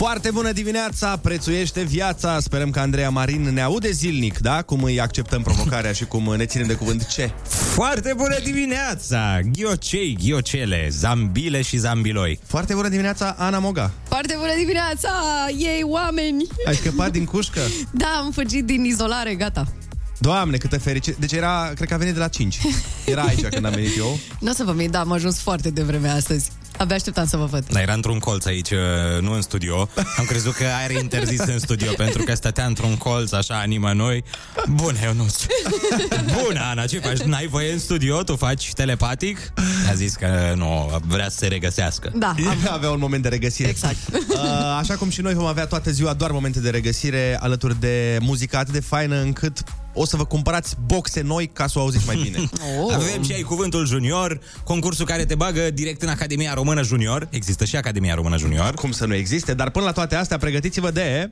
Foarte bună dimineața, prețuiește viața. Sperăm că Andreea Marin ne aude zilnic, da? Cum îi acceptăm provocarea și cum ne ținem de cuvânt ce? Foarte bună dimineața! Ghiocei, ghiocele, zambile și zambiloi. Foarte bună dimineața, Ana Moga. Foarte bună dimineața! Ei, oameni! Ai scăpat din cușcă? Da, am fugit din izolare, gata. Doamne, câtă fericire. Deci era, cred că a venit de la 5. Era aici când am venit eu. Nu o să vă mint, da, am ajuns foarte devreme astăzi. Abia așteptam să vă văd. Dar era într-un colț aici, uh, nu în studio. Am crezut că are interzis în studio, pentru că stătea într-un colț, așa, anima noi. Bun, eu nu Bună, Ana, ce faci? N-ai voie în studio? Tu faci telepatic? A zis că nu, vrea să se regăsească. Da, am... Avea un moment de regăsire. Exact. Uh, așa cum și noi vom avea toată ziua doar momente de regăsire alături de muzică atât de faină încât o să vă cumpărați boxe noi ca să o auziți mai bine. Oh. Avem și ai cuvântul junior, concursul care te bagă direct în Academia Română Junior. Există și Academia Română Junior. Cum să nu existe, dar până la toate astea pregătiți-vă de...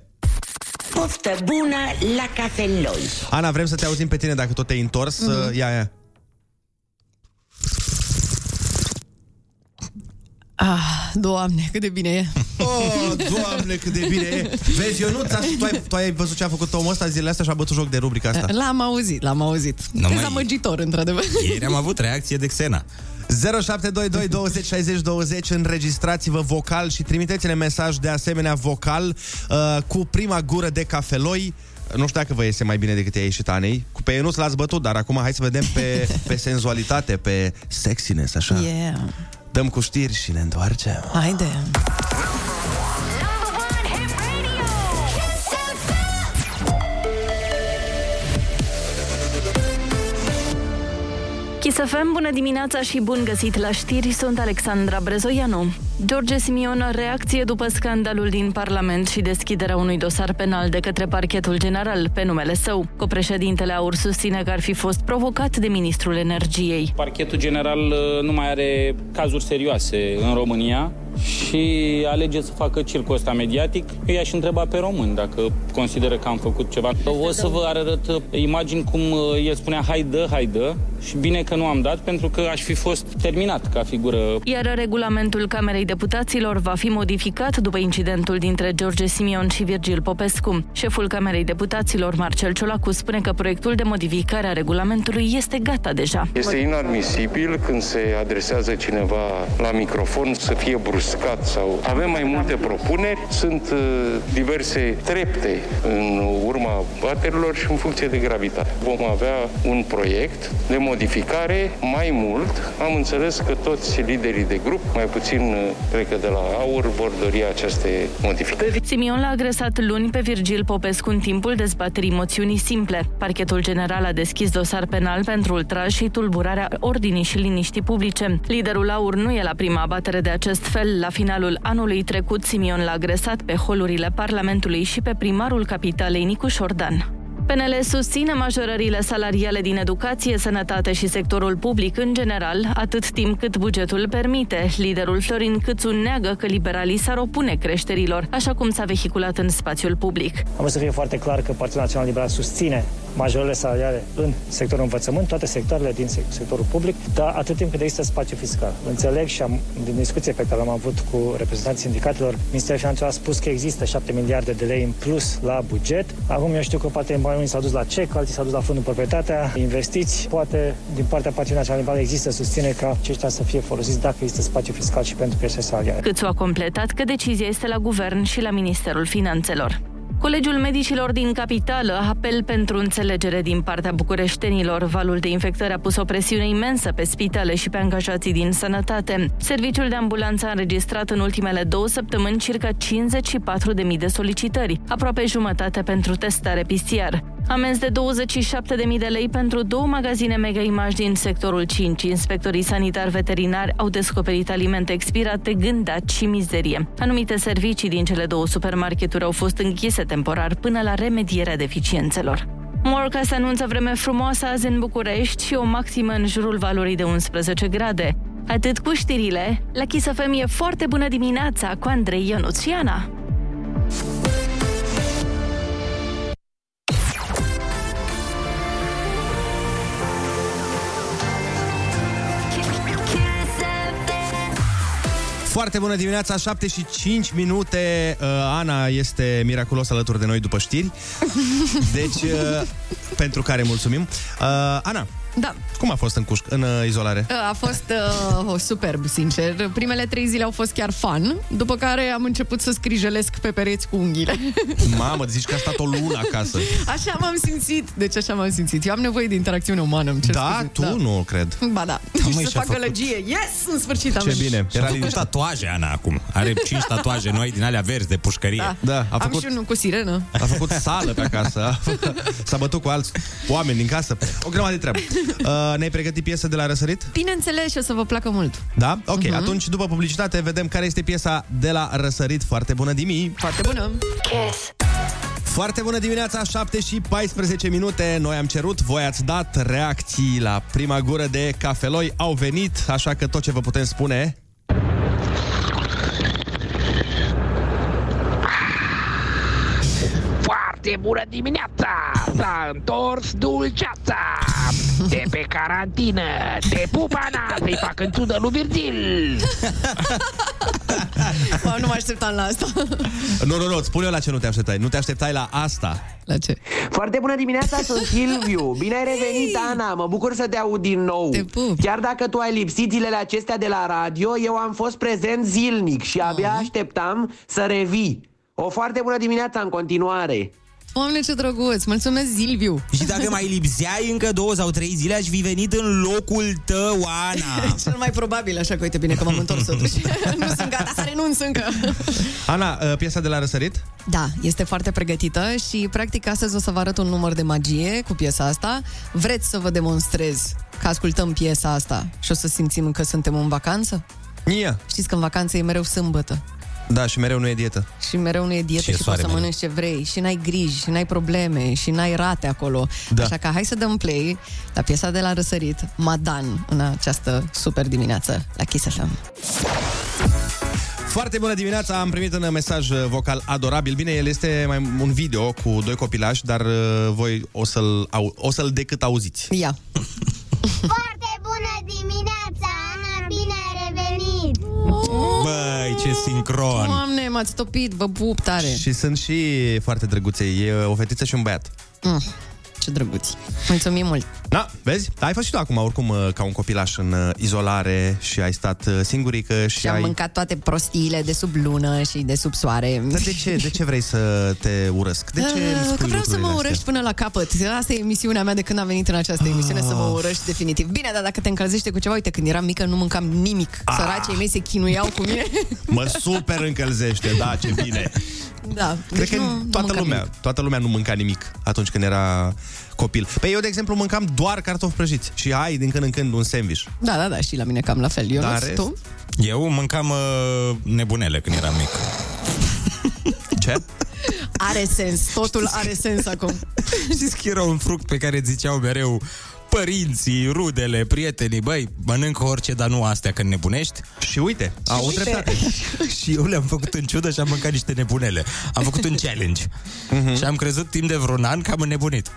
Poftă bună la cafeloi. Ana, vrem să te auzim pe tine dacă tot te-ai întors. Mm-hmm. Ia, ia. Ah, doamne, cât de bine e. Oh, doamne, cât de bine e. Vezi, Ionuț, tu ai, tu ai văzut ce a făcut omul ăsta zilele astea și a bătut joc de rubrica asta. L-am auzit, l-am auzit. Nu mai- Dezamăgitor, într-adevăr. Ieri am avut reacție de Xena. 0722 20 60 20 Înregistrați-vă vocal și trimiteți-ne mesaj de asemenea vocal uh, cu prima gură de cafeloi nu știu dacă vă iese mai bine decât i-a ieșit Anei. Cu pe Ionuț l-ați bătut, dar acum hai să vedem pe, pe senzualitate, pe sexiness, așa. Yeah. Dăm cu știri și ne întoarcem. Haide. Chisafem, bună dimineața și bun găsit la știri, sunt Alexandra Brezoianu. George Simion, reacție după scandalul din Parlament și deschiderea unui dosar penal de către parchetul general pe numele său. Copreședintele Aur susține că ar fi fost provocat de ministrul energiei. Parchetul general uh, nu mai are cazuri serioase în România și alege să facă circul ăsta mediatic. Eu i-aș întreba pe român dacă consideră că am făcut ceva. O să vă arăt uh, imagini cum uh, el spunea hai dă, hai dă și bine că nu am dat pentru că aș fi fost terminat ca figură Iar regulamentul Camerei Deputaților va fi modificat după incidentul dintre George Simion și Virgil Popescu. Șeful Camerei Deputaților, Marcel Ciolacu, spune că proiectul de modificare a regulamentului este gata deja. Este inadmisibil când se adresează cineva la microfon să fie bruscat sau avem mai multe propuneri, sunt uh, diverse trepte în urma baterilor și în funcție de gravitate. Vom avea un proiect de modificare mai mult. Am înțeles că toți liderii de grup, mai puțin uh, cred că de la AUR, vor dori aceste modificări. Simion l-a agresat luni pe Virgil Popescu în timpul dezbaterii moțiunii simple. Parchetul general a deschis dosar penal pentru ultraj și tulburarea ordinii și liniștii publice. Liderul AUR nu e la prima abatere de acest fel. La finalul anului trecut, Simion l-a agresat pe holurile Parlamentului și pe primarul capitalei Nicuș Șordan. PNL susține majorările salariale din educație, sănătate și sectorul public în general, atât timp cât bugetul permite. Liderul Florin Câțu neagă că liberalii s-ar opune creșterilor, așa cum s-a vehiculat în spațiul public. Am vrut să fie foarte clar că Partidul Național Liberal susține majorările salariale în sectorul învățământ, toate sectoarele din sec- sectorul public, dar atât timp cât există spațiu fiscal. Înțeleg și am, din discuție pe care am avut cu reprezentanții sindicatelor, Ministerul Finanțelor a spus că există 7 miliarde de lei în plus la buget. Acum eu știu că poate banii unii s-au dus la CEC, alții s-au dus la fondul proprietatea, investiți. Poate din partea Partidului Național Liberal există susține ca aceștia să fie folosiți dacă există spațiu fiscal și pentru creștere salariale. Câțu a completat că decizia este la guvern și la Ministerul Finanțelor. Colegiul Medicilor din capitală, apel pentru înțelegere din partea bucureștenilor. Valul de infectări a pus o presiune imensă pe spitale și pe angajații din sănătate. Serviciul de ambulanță a înregistrat în ultimele două săptămâni circa 54.000 de solicitări, aproape jumătate pentru testare PCR. Amenzi de 27.000 de lei pentru două magazine Mega Image din sectorul 5. Inspectorii sanitari veterinari au descoperit alimente expirate, gândaci și mizerie. Anumite servicii din cele două supermarketuri au fost închise temporar până la remedierea deficiențelor. Morca se anunță vreme frumoasă azi în București și o maximă în jurul valorii de 11 grade. Atât cu știrile, la Kiss FM e foarte bună dimineața cu Andrei Ionuțiana. Foarte bună dimineața, 7 și 5 minute. Uh, Ana este miraculos alături de noi după știri. Deci, uh, pentru care mulțumim. Uh, Ana, Da, cum a fost în, cușc, în uh, izolare? a fost uh, superb, sincer. Primele trei zile au fost chiar fun, după care am început să scrijelesc pe pereți cu unghiile. Mamă, zici că a stat o lună acasă. Așa m-am simțit, deci așa m-am simțit. Eu am nevoie de interacțiune umană, îmi cer Da, scuze. tu nu cred. Ba da, măi, și să și-a fac făcut. gălăgie. Yes, în sfârșit am Ce bine. Era Era făcut liniște. tatuaje, Ana, acum. Are 5 tatuaje noi din alea verzi de pușcărie. Da. Da, a Am făcut, și unul cu sirenă. a făcut sală pe acasă. S-a bătut cu alți oameni din casă. O grămadă de treabă. Uh, ne-ai pregătit piesă de la răsărit? Bineînțeles, și o să vă placă mult. Da? Ok, uh-huh. atunci după publicitate vedem care este piesa de la răsărit. Foarte bună dimi! Foarte bună. Foarte bună dimineața, 7 și 14 minute. Noi am cerut, voi ați dat reacții la prima gură de cafeloi. Au venit, așa că tot ce vă putem spune... Foarte bună dimineața! S-a întors dulceața! De pe carantină! Te pup, Ana! Să-i fac întudă lui Virgil! Wow, nu mă așteptam la asta. Nu, nu, nu, spune eu la ce nu te așteptai. Nu te așteptai la asta. La ce? Foarte bună dimineața, sunt Silviu. Bine ai revenit, Ana. Mă bucur să te aud din nou. Te pup. Chiar dacă tu ai lipsit zilele acestea de la radio, eu am fost prezent zilnic și abia așteptam să revii. O foarte bună dimineața în continuare. Doamne, ce drăguț! Mulțumesc, Silviu! Și dacă mai lipseai încă două sau trei zile, aș fi venit în locul tău, Ana. Cel mai probabil, așa că uite bine că m-am întors totuși. nu sunt gata să renunț încă. Ana, uh, piesa de la răsărit? Da, este foarte pregătită și practic astăzi o să vă arăt un număr de magie cu piesa asta. Vreți să vă demonstrez că ascultăm piesa asta și o să simțim că suntem în vacanță? Ia. Știți că în vacanță e mereu sâmbătă. Da, și mereu nu e dietă. Și mereu nu e dietă Și și, e și soare poți să mereu. mănânci ce vrei Și n-ai griji, și n-ai probleme Și n-ai rate acolo Da. Așa că hai să dăm play La piesa de la răsărit Madan În această super dimineață La Kiss FM Foarte bună dimineața, am primit un mesaj uh, vocal adorabil. Bine, el este mai un video cu doi copilași, dar uh, voi o să-l, au, o să-l decât auziți. Ia Foarte ce sincron. Doamne, m-ați topit, vă pup tare Și sunt și foarte drăguțe. E o fetiță și un băiat. mm, Ce drăguți Mulțumim mult Da, vezi? Ai fost și tu acum, oricum, uh, ca un copilaș în uh, izolare și ai stat uh, singurică și, Și am ai... mâncat toate prostiile de sub lună și de sub soare Dar de ce, de ce vrei să te urăsc? De ce îmi Uh, spui Că vreau să mă lucrurile urăști până la capăt. Asta e misiunea mea de când am venit în această emisiune, să mă Ah. urăști definitiv. Bine, dar dacă te încălzește cu ceva, uite, când eram mică nu mâncam nimic. Ah. Săracii mei se chinuiau cu mine. astea? Mă super încălzește, da, ce bine. da, Cred deci că nu, nu toată mâncam lumea, nimic. toată lumea nu mânca nimic atunci când era copil. Pe eu, de exemplu, mâncam doar cartofi prăjiți și ai din când în când un sandwich. Da, da, da, și la mine cam la fel. Eu Dar nu rest? tu? Eu mâncam uh, nebunele când eram mic. Ce? Are sens, totul are sens acum. Știți că era un fruct pe care ziceau mereu părinții, rudele, prietenii, băi, mănâncă orice, dar nu astea când nebunești. Și uite, au uite. dreptate. și eu le-am făcut în ciudă și am mâncat niște nebunele. Am făcut un challenge. și am crezut timp de vreun an că am înnebunit.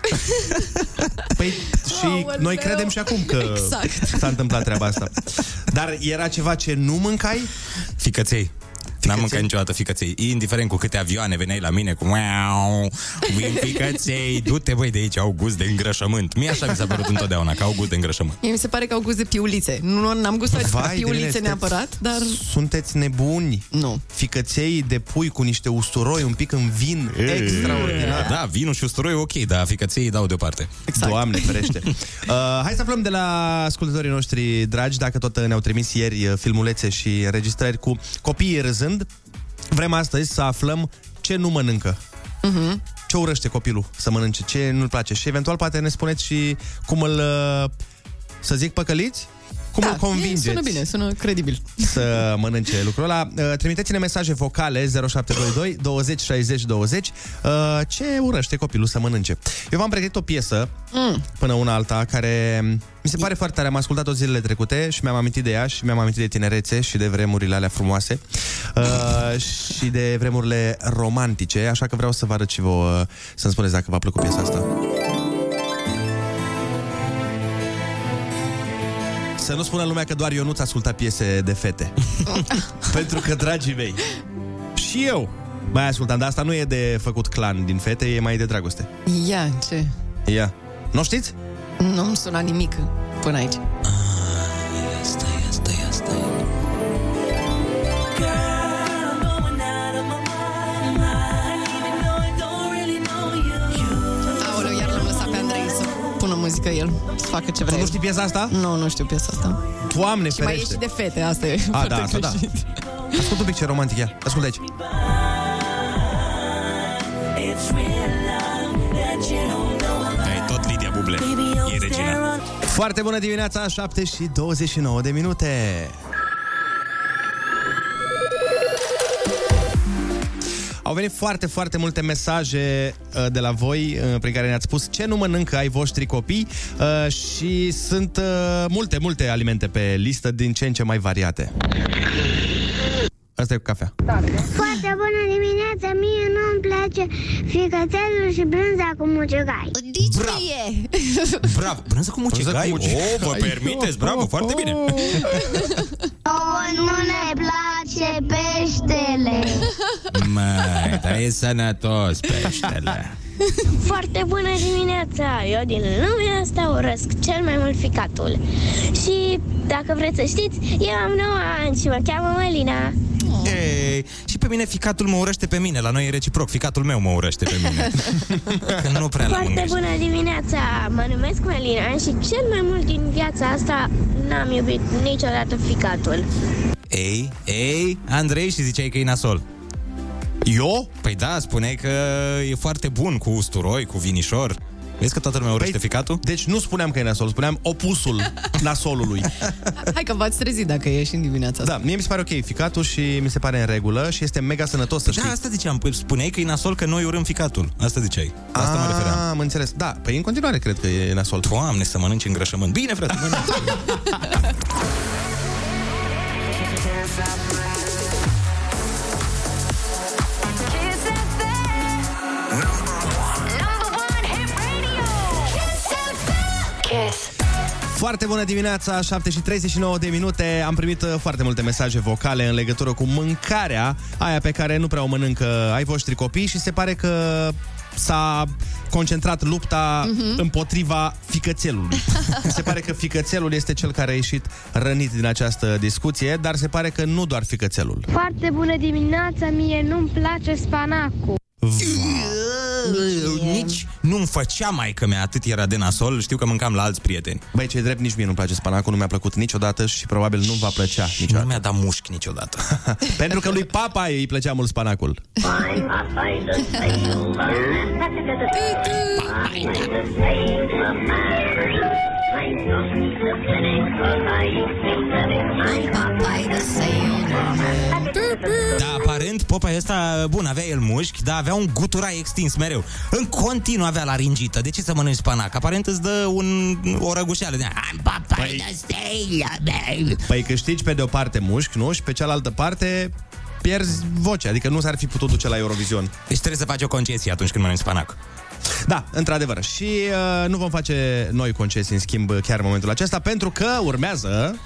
Păi și Aoleu. noi credem și acum că Exact. s-a întâmplat treaba asta. Dar era ceva ce nu mâncai? Ficăței. N-am mâncat niciodată ficăței. Indiferent cu câte avioane veneai la mine cu miau, vin ficăței, du-te băi de aici, au gust de îngrășământ. Mie așa mi s-a părut întotdeauna, că au gust de îngrășământ. Mie mi se pare că au gust de piulițe. Nu, n-am gustat Vai, de piulițe mine, neapărat, dar... Sunteți nebuni. Nu. Ficăței de pui cu niște usturoi un pic în vin. Extraordinar. Da, vinul și usturoi ok, dar ficăței îi dau deoparte. Exact. Doamne, ferește. Uh, hai să aflăm de la ascultătorii noștri dragi, dacă tot ne-au trimis ieri uh, filmulețe și înregistrări cu copiii râzând. Vrem astăzi să aflăm ce nu mănâncă. Mhm. Ce urăște copilul să mănânce, ce nu-l place. Și eventual poate ne spuneți și cum îl, uh, să zic, păcăliți? Cum da, îl convingeți? Sună bine, sună credibil. să mănânce lucrul ăla. Uh, Trimiteți-ne mesaje vocale 0722 20 60 20 uh, ce urăște copilul să mănânce. Eu v-am pregătit o piesă Mm. până una alta care mi se pare foarte tare. Am ascultat-o zilele trecute și mi-am amintit de ea și mi-am amintit de tinerețe și de vremurile alea frumoase uh, și de vremurile romantice, așa că vreau să vă arăt și vouă să-mi spuneți dacă v-a plăcut piesa asta. Să nu spună lumea că doar Ionuț asculta piese de fete. Pentru că, dragii mei, și eu mai ascultam, dar asta nu e de făcut clan din fete, e mai de dragoste. Ia, ce? Ia. Nu știți? Nu-mi suna nimic până aici. Aoleu, pună muzică el, să facă ce vrea. nu știi piesa asta? Nu, nu știu piesa asta. Doamne Și mai e ferește. și de fete, asta e A, foarte da, asta da. greșit. Ascult un pic ce romantic e. Ascult aici. Ai tot Lidia Buble. E regina. Foarte bună dimineața, 7 și 29 de minute. Au venit foarte, foarte multe mesaje uh, de la voi uh, prin care ne-ați spus ce nu mănâncă ai voștri copii uh, și sunt uh, multe, multe alimente pe listă din ce în ce mai variate. Asta e cu cafea. Foarte bună dimineața, mie nu-mi place ficățelul și brânza cu mucegai. Nici mie! Bravo, brânză cu mucegai? Oh, vă permiteți, bravo, foarte bine. Ouă nu ne place peștele. Mai, dar e sănătos peștele. Foarte bună dimineața! Eu din lumea asta urăsc cel mai mult ficatul. Și dacă vreți să știți, eu am 9 ani și mă cheamă Mălina. Ei, și pe mine ficatul mă urăște pe mine, la noi e reciproc, ficatul meu mă urăște pe mine. Că nu prea l-am Foarte îngrijit. bună dimineața! Mă numesc Mălina și cel mai mult din viața asta n-am iubit niciodată ficatul. Ei, ei, Andrei și ziceai că e nasol. Eu? Păi da, spuneai că e foarte bun cu usturoi, cu vinișor. Vezi că toată lumea urăște ficatul? Deci nu spuneam că e nasol, spuneam opusul nasolului. Hai că v-ați trezit dacă e și în dimineața asta. Da, mie mi se pare ok ficatul și mi se pare în regulă și este mega sănătos, să știi. Da, asta ziceam. Păi spuneai că e nasol că noi urâm ficatul. Asta ziceai. La Asta mă refeream. Am înțeles. Da, păi în continuare cred că e nasol. Doamne, să mănânci îngrășământ. Bine, frate, mănânci. Foarte bună dimineața, 7 și 39 de minute. Am primit uh, foarte multe mesaje vocale în legătură cu mâncarea aia pe care nu prea o mănâncă ai voștri copii și se pare că s-a concentrat lupta Mhm. împotriva ficățelului. se pare că ficățelul este cel care a ieșit rănit din această discuție, dar se pare că nu doar ficățelul. Foarte bună dimineața, mie nu-mi place spanacul. Nici nu-mi făcea mai că mea atât era de nasol, știu că mâncam la alți prieteni. Băi, ce drept, nici mie nu-mi place spanacul, nu mi-a plăcut niciodată și probabil nu va plăcea niciodată. Nu mi-a dat mușchi niciodată. Pentru că lui papa îi plăcea mult spanacul. Da, aparent, popa ăsta, bun, avea el mușchi, dar avea un guturai extins mereu. În continuu avea laringită. De ce să mănânci spanac? Aparent îți dă un, o răgușeală de Am papai păi... Păi câștigi pe de o parte mușchi, nu? Și pe cealaltă parte pierzi vocea, adică nu s-ar fi putut duce la Eurovision. Deci trebuie să faci o concesie atunci când mănânci spanac. Da, într-adevăr. Și uh, nu vom face noi concesii, în schimb, chiar în momentul acesta, pentru că urmează...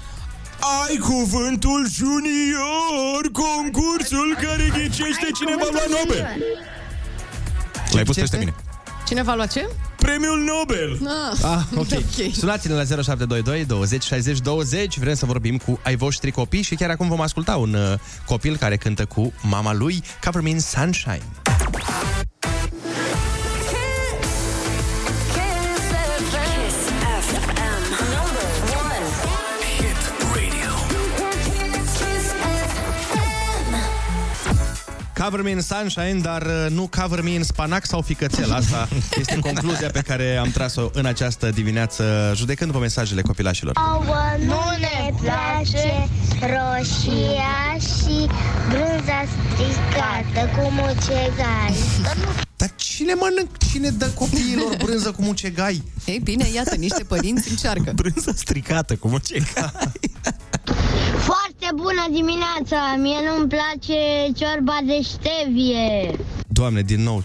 Ai cuvântul junior, concursul care ghicește cine va lua Nobel. L-ai pus peste mine. Cine va lua ce? Premiul Nobel. Ah, Ah, ok. Sunați-ne la 0722 20 60 20. Vrem să vorbim cu ai voștri copii și chiar acum vom asculta un uh, copil care cântă cu mama lui Cover Me in Sunshine. Cover me in sunshine, dar uh, nu cover me in spanac sau ficățel. Asta este concluzia pe care am tras-o în această dimineață, judecând pe mesajele copilașilor. Ouă nu ne place roșia și brânza stricată cu mucegai. Dar cine mănânc? Cine dă copiilor brânză cu mucegai? Ei bine, iată, niște părinți încearcă. Brânza stricată cu mucegai. Foarte bună dimineața! Mie nu-mi place ciorba de ștevie. Doamne, din nou.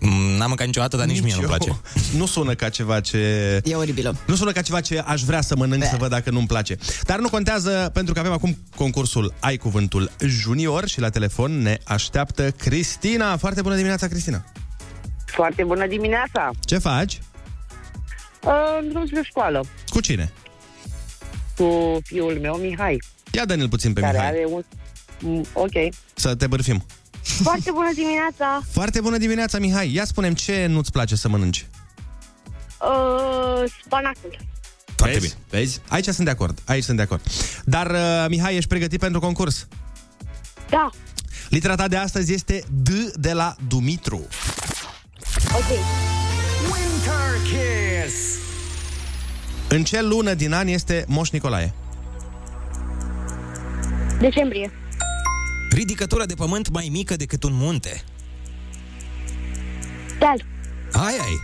Mm, N-am mâncat niciodată, dar nici, mie nu-mi eu. place. Nu sună ca ceva ce... E oribilă. Nu sună ca ceva ce aș vrea să mănânc, să văd dacă nu-mi place. Dar nu contează, pentru că avem acum concursul Ai Cuvântul Junior și la telefon ne așteaptă Cristina. Foarte bună dimineața, Cristina! Foarte bună dimineața! Ce faci? Uh, În drum spre școală Cu cine? cu fiul meu, Mihai, Ia dă-ne-l puțin pe care Mihai, are un... Mm, Ok. să te bârfim. Foarte bună dimineața! Foarte bună dimineața, Mihai! Ia spunem ce nu-ți place să mănânci. Uh, spanacul. Foarte Vezi? bine. Vezi? Aici sunt de acord. Aici sunt de acord. Dar, uh, Mihai, ești pregătit pentru concurs? Da. Litera ta de astăzi este D de la Dumitru. Ok. Winter Kiss. În ce lună din an este Moș Nicolae? Decembrie. Ridicătura de pământ mai mică decât un munte. Deal. Ai, ai.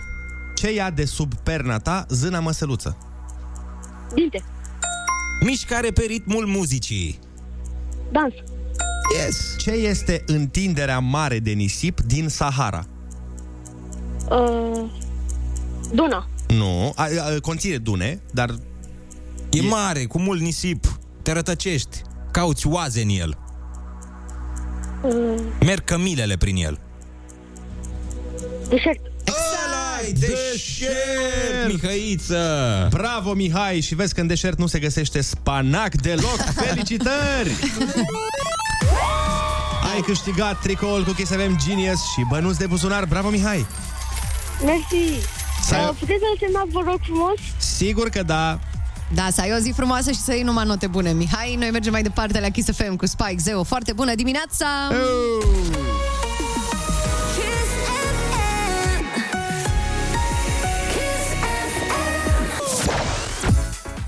Ce ia de sub perna ta zâna măsăluță? Dinte. Mișcare pe ritmul muzicii. Dans. Yes. Ce este întinderea mare de nisip din Sahara? Uh, Duna. Nu, a, a, conține dune, dar... E, mare, cu mult nisip. Te rătăcești. Cauți oaze în el. Uh, Merg cămilele prin el. deșert. Ai, deșert, Mihăiță! Bravo, Mihai! Și vezi că în deșert nu se găsește spanac deloc. Felicitări! Ai câștigat tricoul cu Kiss FM Genius și bănuți de buzunar. Bravo, Mihai! Mersi. Să ai- Uh, puteți să-l semnați, vă rog frumos? Sigur că da. Da, să ai o zi frumoasă și să iei numai note bune. Mihai, noi mergem mai departe la Kiss FM cu Spike Zeo. Foarte bună dimineața!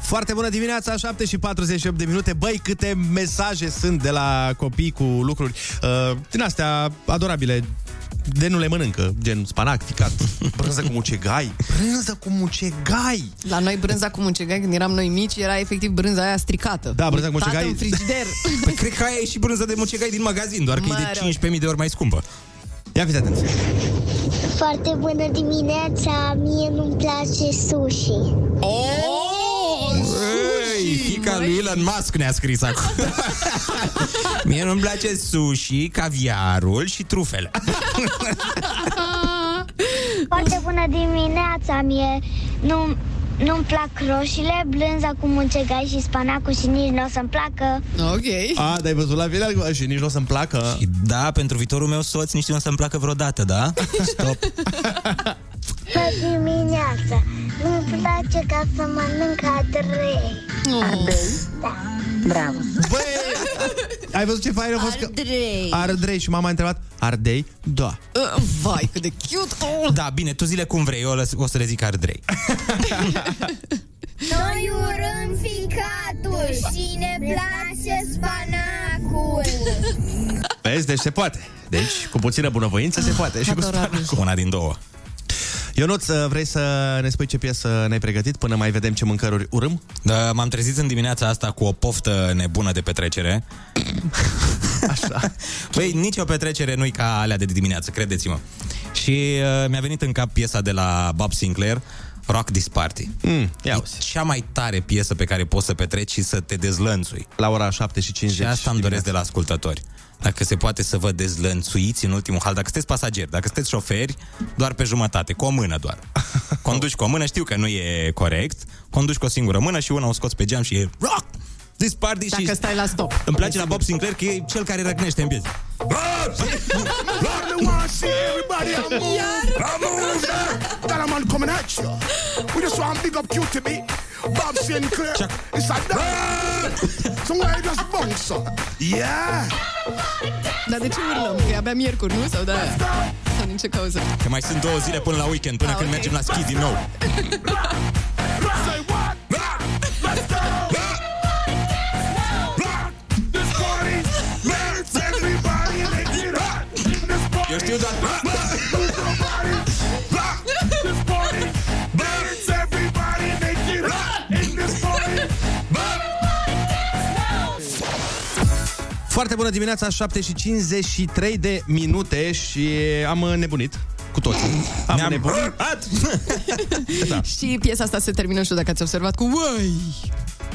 Foarte bună dimineața, 7 și 48 de minute. Băi, câte mesaje sunt de la copii cu lucruri uh, din astea adorabile de nu le mănâncă, gen spanac, ficat, brânză cu mucegai. Brânză cu mucegai! La noi brânza cu mucegai, când eram noi mici, era efectiv brânza aia stricată. Da, brânza cu Uitată mucegai. în frigider. Păi cred că aia e și brânză de mucegai din magazin, doar că Mă e de 15.000 de ori mai scumpă. Ia fiți atenți. Foarte bună dimineața, mie nu-mi place sushi. Ei, fica lui Elon Musk ne-a scris acum. Mie nu-mi place sushi, caviarul și trufele. Foarte bună dimineața, mie nu, nu-mi plac roșiile, blânza cu muncegai și spanacul și nici nu o să-mi placă. Ok. A, dar ai văzut la final și nici nu o să-mi placă. Și da, pentru viitorul meu soț nici nu o să-mi placă vreodată, da? Stop. Bună dimineața, nu-mi place ca să mănânc adrei. Oh. Da. Bravo. Băi, ai văzut ce fain a fost? că- Ardrei. Ardrei și mama a întrebat, ardei? Da. Uh, vai, cât de cute! Oh. Da, bine, tu zile cum vrei, eu lăs- o să le zic ardrei. Noi urâm ficatul și ne place spanacul. Vezi, deci se poate. Deci, cu puțină bunăvoință se poate și cu spanacul. Una din două. Ionuț, vrei să ne spui ce piesă ne-ai pregătit până mai vedem ce mâncăruri urâm? Da, m-am trezit în dimineața asta cu o poftă nebună de petrecere. Așa. Băi, nici o petrecere nu-i ca alea de dimineață, credeți-mă. Și uh, mi-a venit în cap piesa de la Bob Sinclair, Rock This Party. Mm, ia e cea mai tare piesă pe care poți să petreci și să te dezlănțui. La ora 7 și 50 Și asta îmi doresc de la ascultători. Dacă se poate să vă dezlănțuiți în ultimul hal, dacă sunteți pasageri, dacă sunteți șoferi, doar pe jumătate, cu o mână doar. Conduci cu o mână, știu că nu e corect, conduci cu o singură mână și una o scoți pe geam și e rock! This party Dacă și stai la stop. îmi place la Bob Sinclair că e cel care răcnește în piese. Lord, me want to see everybody a move. A move now. That a man coming at you. We just want big up QTB. Bob Sinclair. It's a dog. Somewhere just bounce up. Yeah. Dar de ce urlăm? Că e abia miercuri, nu? Sau da? Sau din ce cauză? Că mai sunt două zile până la weekend, până Ah, când ok. mergem la ski din nou. Say what? Let's Foarte bună dimineața, 7 și 53 de minute și am nebunit. cu toții. Am Ne-am nebunit. da. Și piesa asta se termină, nu știu dacă ați observat, cu Uai!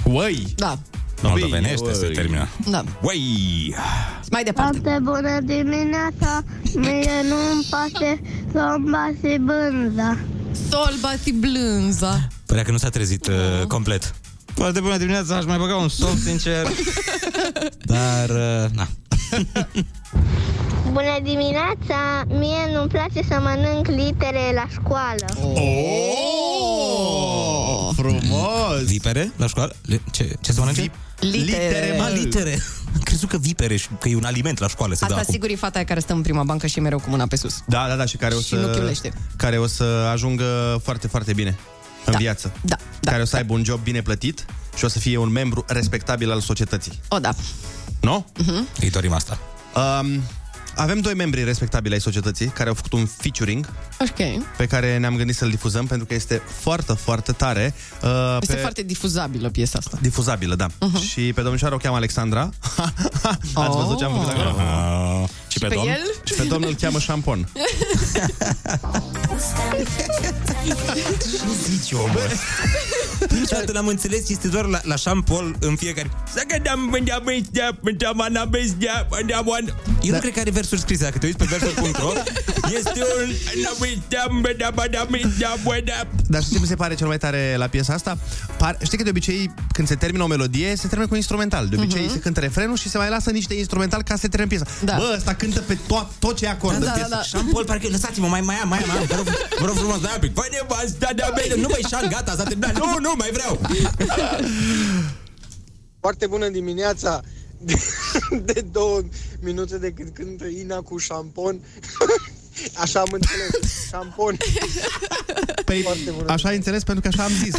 Uai! Da, Moldovenește se termină. da. Uai! Mai departe. Foarte bună dimineața, mie nu-mi place să-mi base bânza. Sol bati blânza. Părea că nu s-a trezit uh, complet. Foarte bună dimineața, aș mai băga un sol, sincer. Dar, uh, na. Bună dimineața, mie nu-mi place să mănânc litere la școală. Oh, frumos! Vipere la școală? Le- Ce, ce se mănânce? Litere. mă, litere. Am crezut că vipere și că e un aliment la școală. Se dă Asta acum. sigur e fata aia care stă în prima bancă și e mereu cu mâna pe sus. Da, da, da, și care o Și nu să, chiulește. care o să ajungă foarte, foarte bine în Da. viață. Da, Care o să aibă un job bine plătit și o să fie un membru respectabil al societății. O, da. Nu? Uh-huh. Îi dorim asta. Um, avem doi membri respectabili ai societății care au făcut un featuring Ok. pe care ne-am gândit să-l difuzăm pentru că este foarte, foarte tare. Uh, Este foarte difuzabilă piesa asta. Difuzabilă, da. Uh-huh. Și pe domnișoara o cheamă Alexandra. Ați văzut ce am făcut acolo? Uh, și, pe domn? el? Și pe domnul îl cheamă șampon. Ce zici, omă? Niciodată n-am înțeles, este doar la, la șampol în fiecare... Eu nu cred că are versuri scrise. Dacă te uiți pe versuri.ro, este un... Dar știi ce mi se pare cel mai tare la piesa asta? Par, știi că de obicei, când se termină o melodie, se termină cu instrumental. De obicei, uh-huh. se cântă refrenul și se mai lasă niște instrumental ca să se termine piesa. Da. Bă, ăsta cântă pe to- tot ce e acord Da, în da, piesă. da, da. Șampol, parcă... Lăsați-mă, mai, mai am, mai am, mai am. Vă rog, vă rog frumos, dai un pic. Păi, nevasta de abele. Nu, mai Șan, gata, s-a terminat. Nu, nu, mai vreau. Foarte bună dimineața! De, de două minute de când cântă Ina cu șampon. Așa am înțeles. Șampon. Păi, Foarte bună. așa ai înțeles pentru că așa am zis.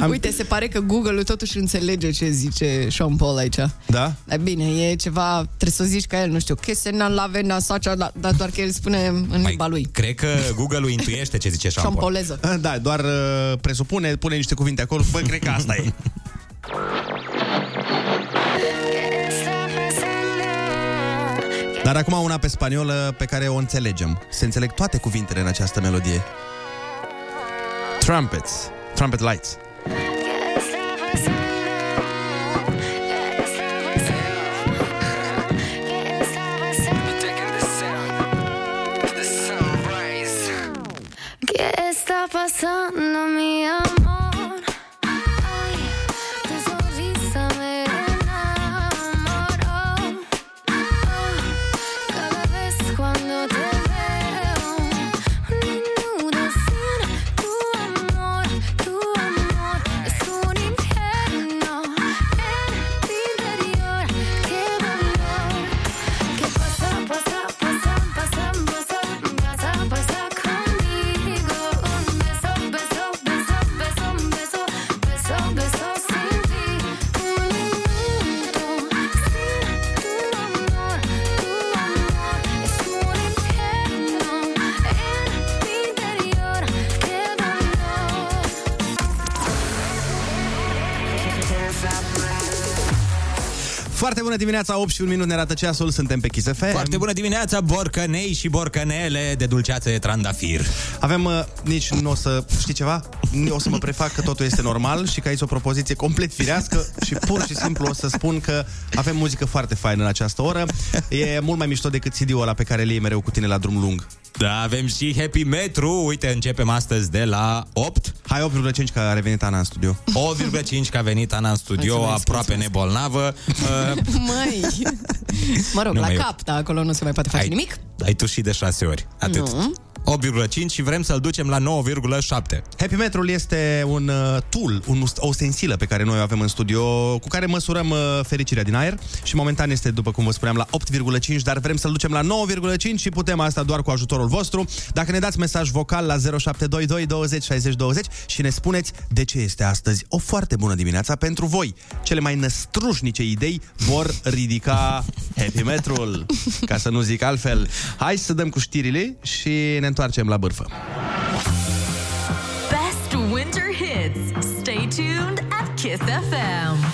Am- Uite, se pare că Google-ul totuși înțelege ce zice Sean Paul aici. Da? Dar bine, e ceva, trebuie să o zici ca el, nu știu, che se na lave na sacea, da- dar doar că el spune în limba lui. Cred că Google-ul intuiește ce zice șampol. Șampoleză. Da, doar uh, presupune, pune niște cuvinte acolo. Bă, cred că asta e. Dar acum una pe spaniolă pe care o înțelegem. Se înțeleg toate cuvintele în această melodie. Trumpets. Trumpet lights. ¿Qué está pasando, mi amor? Dimineața, 8 și un minut ne arată ceasul, suntem pe Kiss FM. Foarte bună dimineața, borcănei și borcănele de dulceață de trandafir. Avem, uh, nici nu o să, știi ceva? Nu O să mă prefac că totul este normal și că aici o propoziție complet firească și pur și simplu o să spun că avem muzică foarte faină în această oră. E mult mai mișto decât CD-ul ăla pe care îl iei mereu cu tine la drum lung. Da, avem și Happy Metru. Uite, începem astăzi de la 8. Hai 8,5 că a revenit Ana în studio. 8,5 că a venit Ana în studio, Mulțumesc, aproape nebolnavă. Uh, Măi! Mă rog, Nu la mai e- cap, dar acolo nu se mai poate face ai, nimic. ai tu și de 6 ori. Atât. Nu. 8,5 și vrem să-l ducem la 9,7. Happy Metrul este un uh, tool, un, o stensilă pe care noi o avem în studio, cu care măsurăm uh, fericirea din aer și momentan este, după cum vă spuneam, la 8,5, dar vrem să-l ducem la 9,5 și putem asta doar cu ajutorul vostru. Dacă ne dați mesaj vocal la 0722 20 60 20 și ne spuneți de ce este astăzi o foarte bună dimineața pentru voi. Cele mai năstrușnice idei vor ridica Happy Metrul, ca să nu zic altfel. Hai să dăm cu știrile și ne întoarcem la bârfă. Best winter hits. Stay tuned at Kiss FM.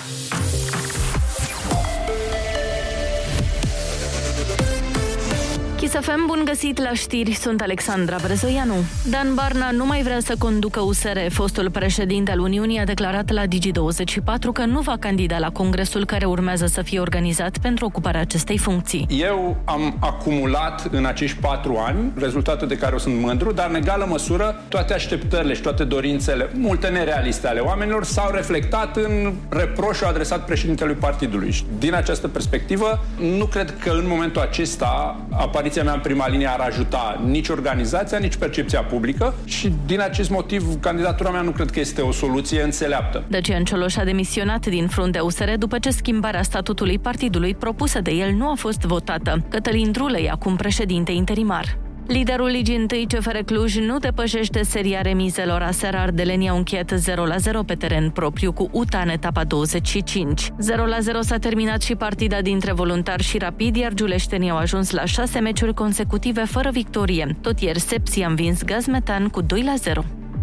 Kiss FM, bun găsit la știri, sunt Alexandra Brezoianu. Dan Barna nu mai vrea să conducă USR. Fostul președinte al Uniunii a declarat la Digi24 că nu va candida la congresul care urmează să fie organizat pentru ocuparea acestei funcții. Eu am acumulat în acești patru ani rezultate de care eu sunt mândru, dar în egală măsură toate așteptările și toate dorințele, multe nerealiste ale oamenilor, s-au reflectat în reproșul adresat președintelui partidului. Și din această perspectivă, nu cred că în momentul acesta apariția mea în prima linie ar ajuta nici organizația, nici percepția publică și din acest motiv candidatura mea nu cred că este o soluție înțeleaptă. Dacian Cioloș a demisionat din fruntea USR după ce schimbarea statutului partidului propusă de el nu a fost votată. Cătălin Drulă e acum președinte interimar. Liderul Ligii 1 CFR Cluj nu depășește seria remizelor. Aseară ardelenii au încheiat 0-0 pe teren propriu cu UTA în etapa 25. 0-0 s-a terminat și partida dintre voluntari și rapid, iar giuleștenii au ajuns la șase meciuri consecutive fără victorie. Tot ieri Sepsi a învins Gazmetan cu 2-0.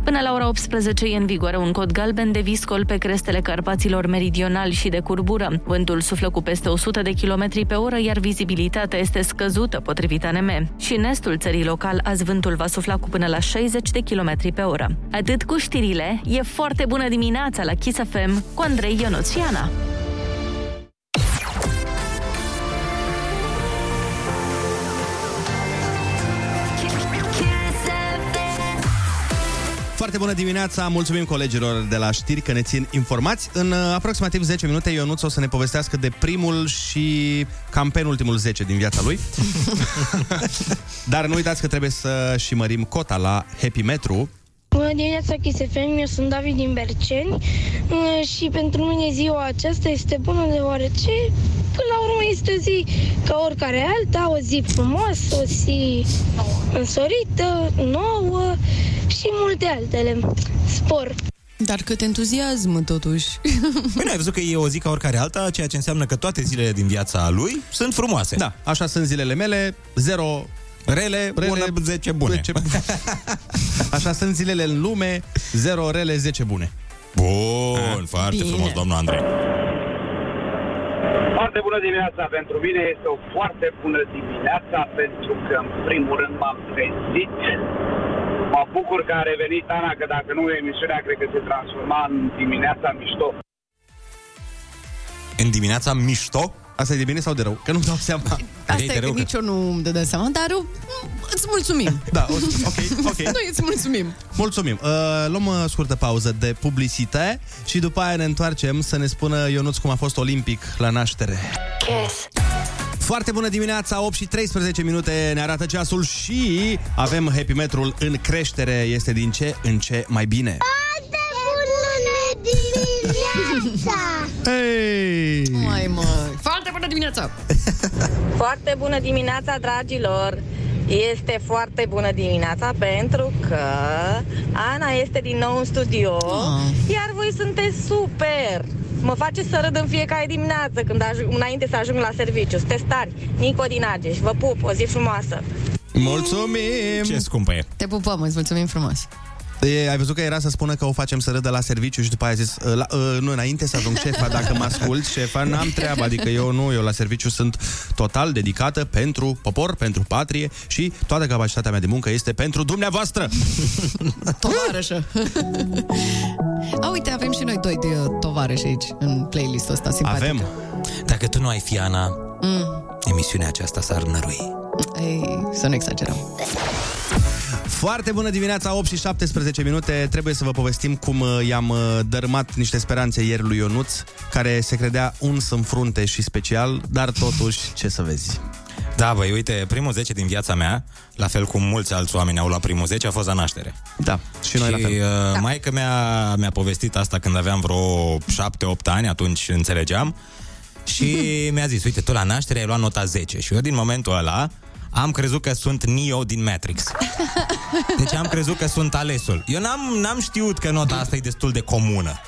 Până la ora 18 e în vigoare un cod galben de viscol pe crestele Carpaților meridionali și de curbură. Vântul suflă cu peste 100 de km pe oră, iar vizibilitatea este scăzută, potrivit ANM. Și în estul țării local, azi vântul va sufla cu până la 60 de km pe oră. Atât cu știrile, e foarte bună dimineața la Kiss FM cu Andrei Ionuțiana. Foarte bună dimineața, mulțumim colegilor de la știri că ne țin informați. În uh, aproximativ 10 minute, Ionuț o să ne povestească de primul și cam penultimul 10 din viața lui. Dar nu uitați că trebuie să și mărim cota la Happy Metru. Bună dimineața, Kiss FM, eu sunt David din Berceni uh, și pentru mine ziua aceasta este bună deoarece până la urmă este o zi ca oricare alta, o zi frumoasă, o zi însorită, nouă și multe altele. Spor! Dar cât entuziasm, totuși. Bine, ai văzut că e o zi ca oricare alta, ceea ce înseamnă că toate zilele din viața lui sunt frumoase. Da, așa sunt zilele mele, zero Rele, Rele, bună, 10 bune. 10 bune. Așa sunt zilele în lume, 0 rele, 10 bune. Bun, foarte Bine. frumos, domnul Andrei. Foarte bună dimineața pentru mine, este o foarte bună dimineața pentru că în primul rând m-am trezit. Mă bucur că a revenit Ana, că dacă nu emisiunea cred că se transforma în dimineața mișto. În dimineața mișto? Asta e de bine sau de rău? Că nu-mi dau seama. Asta e că nici eu nu îmi dă seama, dar eu- îți mulțumim. Da, o- ok, ok. Noi îți mulțumim. Mulțumim. Uh, luăm o scurtă pauză de publicitate și după aia ne întoarcem să ne spună Ionuț cum a fost olimpic la naștere. Kiss. Foarte bună dimineața, 8 și 13 minute ne arată ceasul și avem Happy Metrul în creștere. Este din ce în ce mai bine. Hey! Mai mă. Foarte bună dimineața! Foarte bună dimineața, dragilor! Este foarte bună dimineața pentru că Ana este din nou în studio, iar voi sunteți super! Mă face să râd în fiecare dimineață când ajung, înainte să ajung la serviciu. Sunteți tari! Nico din Ageș, vă pup, o zi frumoasă! Mulțumim! Ce scumpă e! Te pupăm, îți mulțumim frumos. E, ai văzut că era să spună că o facem să râdă la serviciu și după aia a zis, "Uh, la, uh, nu, înainte să ajung șefa, dacă mă ascult, șefa, n-am treabă, adică eu nu, eu la serviciu sunt total dedicată pentru popor, pentru patrie și toată capacitatea mea de muncă este pentru dumneavoastră. Tovarășă. A, uite, avem și noi doi de uh, tovarăși aici, în playlistul ăsta simpatic. Avem. Dacă tu nu ai fi Ana, Mm. emisiunea aceasta s-ar nărui. Ei, să nu exagerăm. Foarte bună dimineața, 8 și 17 minute. Trebuie să vă povestim cum uh, i-am uh, dărâmat niște speranțe ieri lui Ionuț, care se credea uns în frunte și special, dar totuși, ce să vezi. Da, băi, uite, primul 10 din viața mea, la fel cum mulți alți oameni au luat primul 10, a fost la naștere. Da, și noi și, la fel. Uh, Maica mea mi-a povestit asta când aveam vreo 7-8 ani, atunci înțelegeam, și mi-a zis, uite, tu la naștere ai luat nota 10 și eu din momentul ăla am crezut că sunt Neo din Matrix. Deci am crezut că sunt alesul. Eu n-am, n-am știut că nota asta e destul de comună.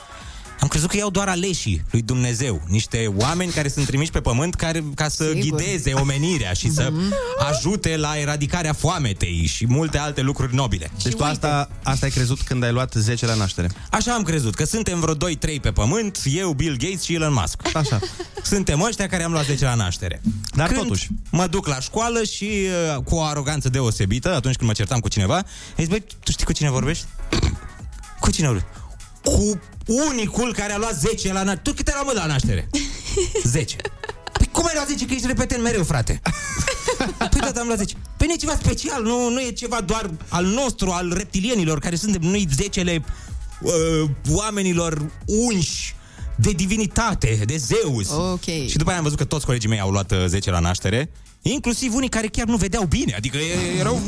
Am crezut că iau doar aleșii lui Dumnezeu, niște oameni care sunt trimiși pe pământ care, ca să Sigur. ghideze omenirea și să ajute la eradicarea foametei și multe alte lucruri nobile. Deci tu asta, asta ai crezut când ai luat 10 la naștere. Așa am crezut, că suntem vreo 2-3 pe pământ, eu, Bill Gates și Elon Musk. Așa. Suntem ăștia care am luat 10 la naștere. Dar când totuși. mă duc la școală și uh, cu o aroganță deosebită, atunci când mă certam cu cineva, îi zic, băi, tu știi cu cine vorbești? cu cine vorbești? Cu unicul care a luat 10 la naștere. Tu câte ai luat mă la naștere? 10. Păi cum ai luat 10? Că ești repetent mereu, frate. Păi da, am luat 10. Păi nu e ceva special, nu, nu e ceva doar al nostru, al reptilienilor, care suntem noi zecele uh, oamenilor unși de divinitate, de Zeus. Ok. Și după aia am văzut că toți colegii mei au luat uh, 10 la naștere, inclusiv unii care chiar nu vedeau bine. Adică e- erau...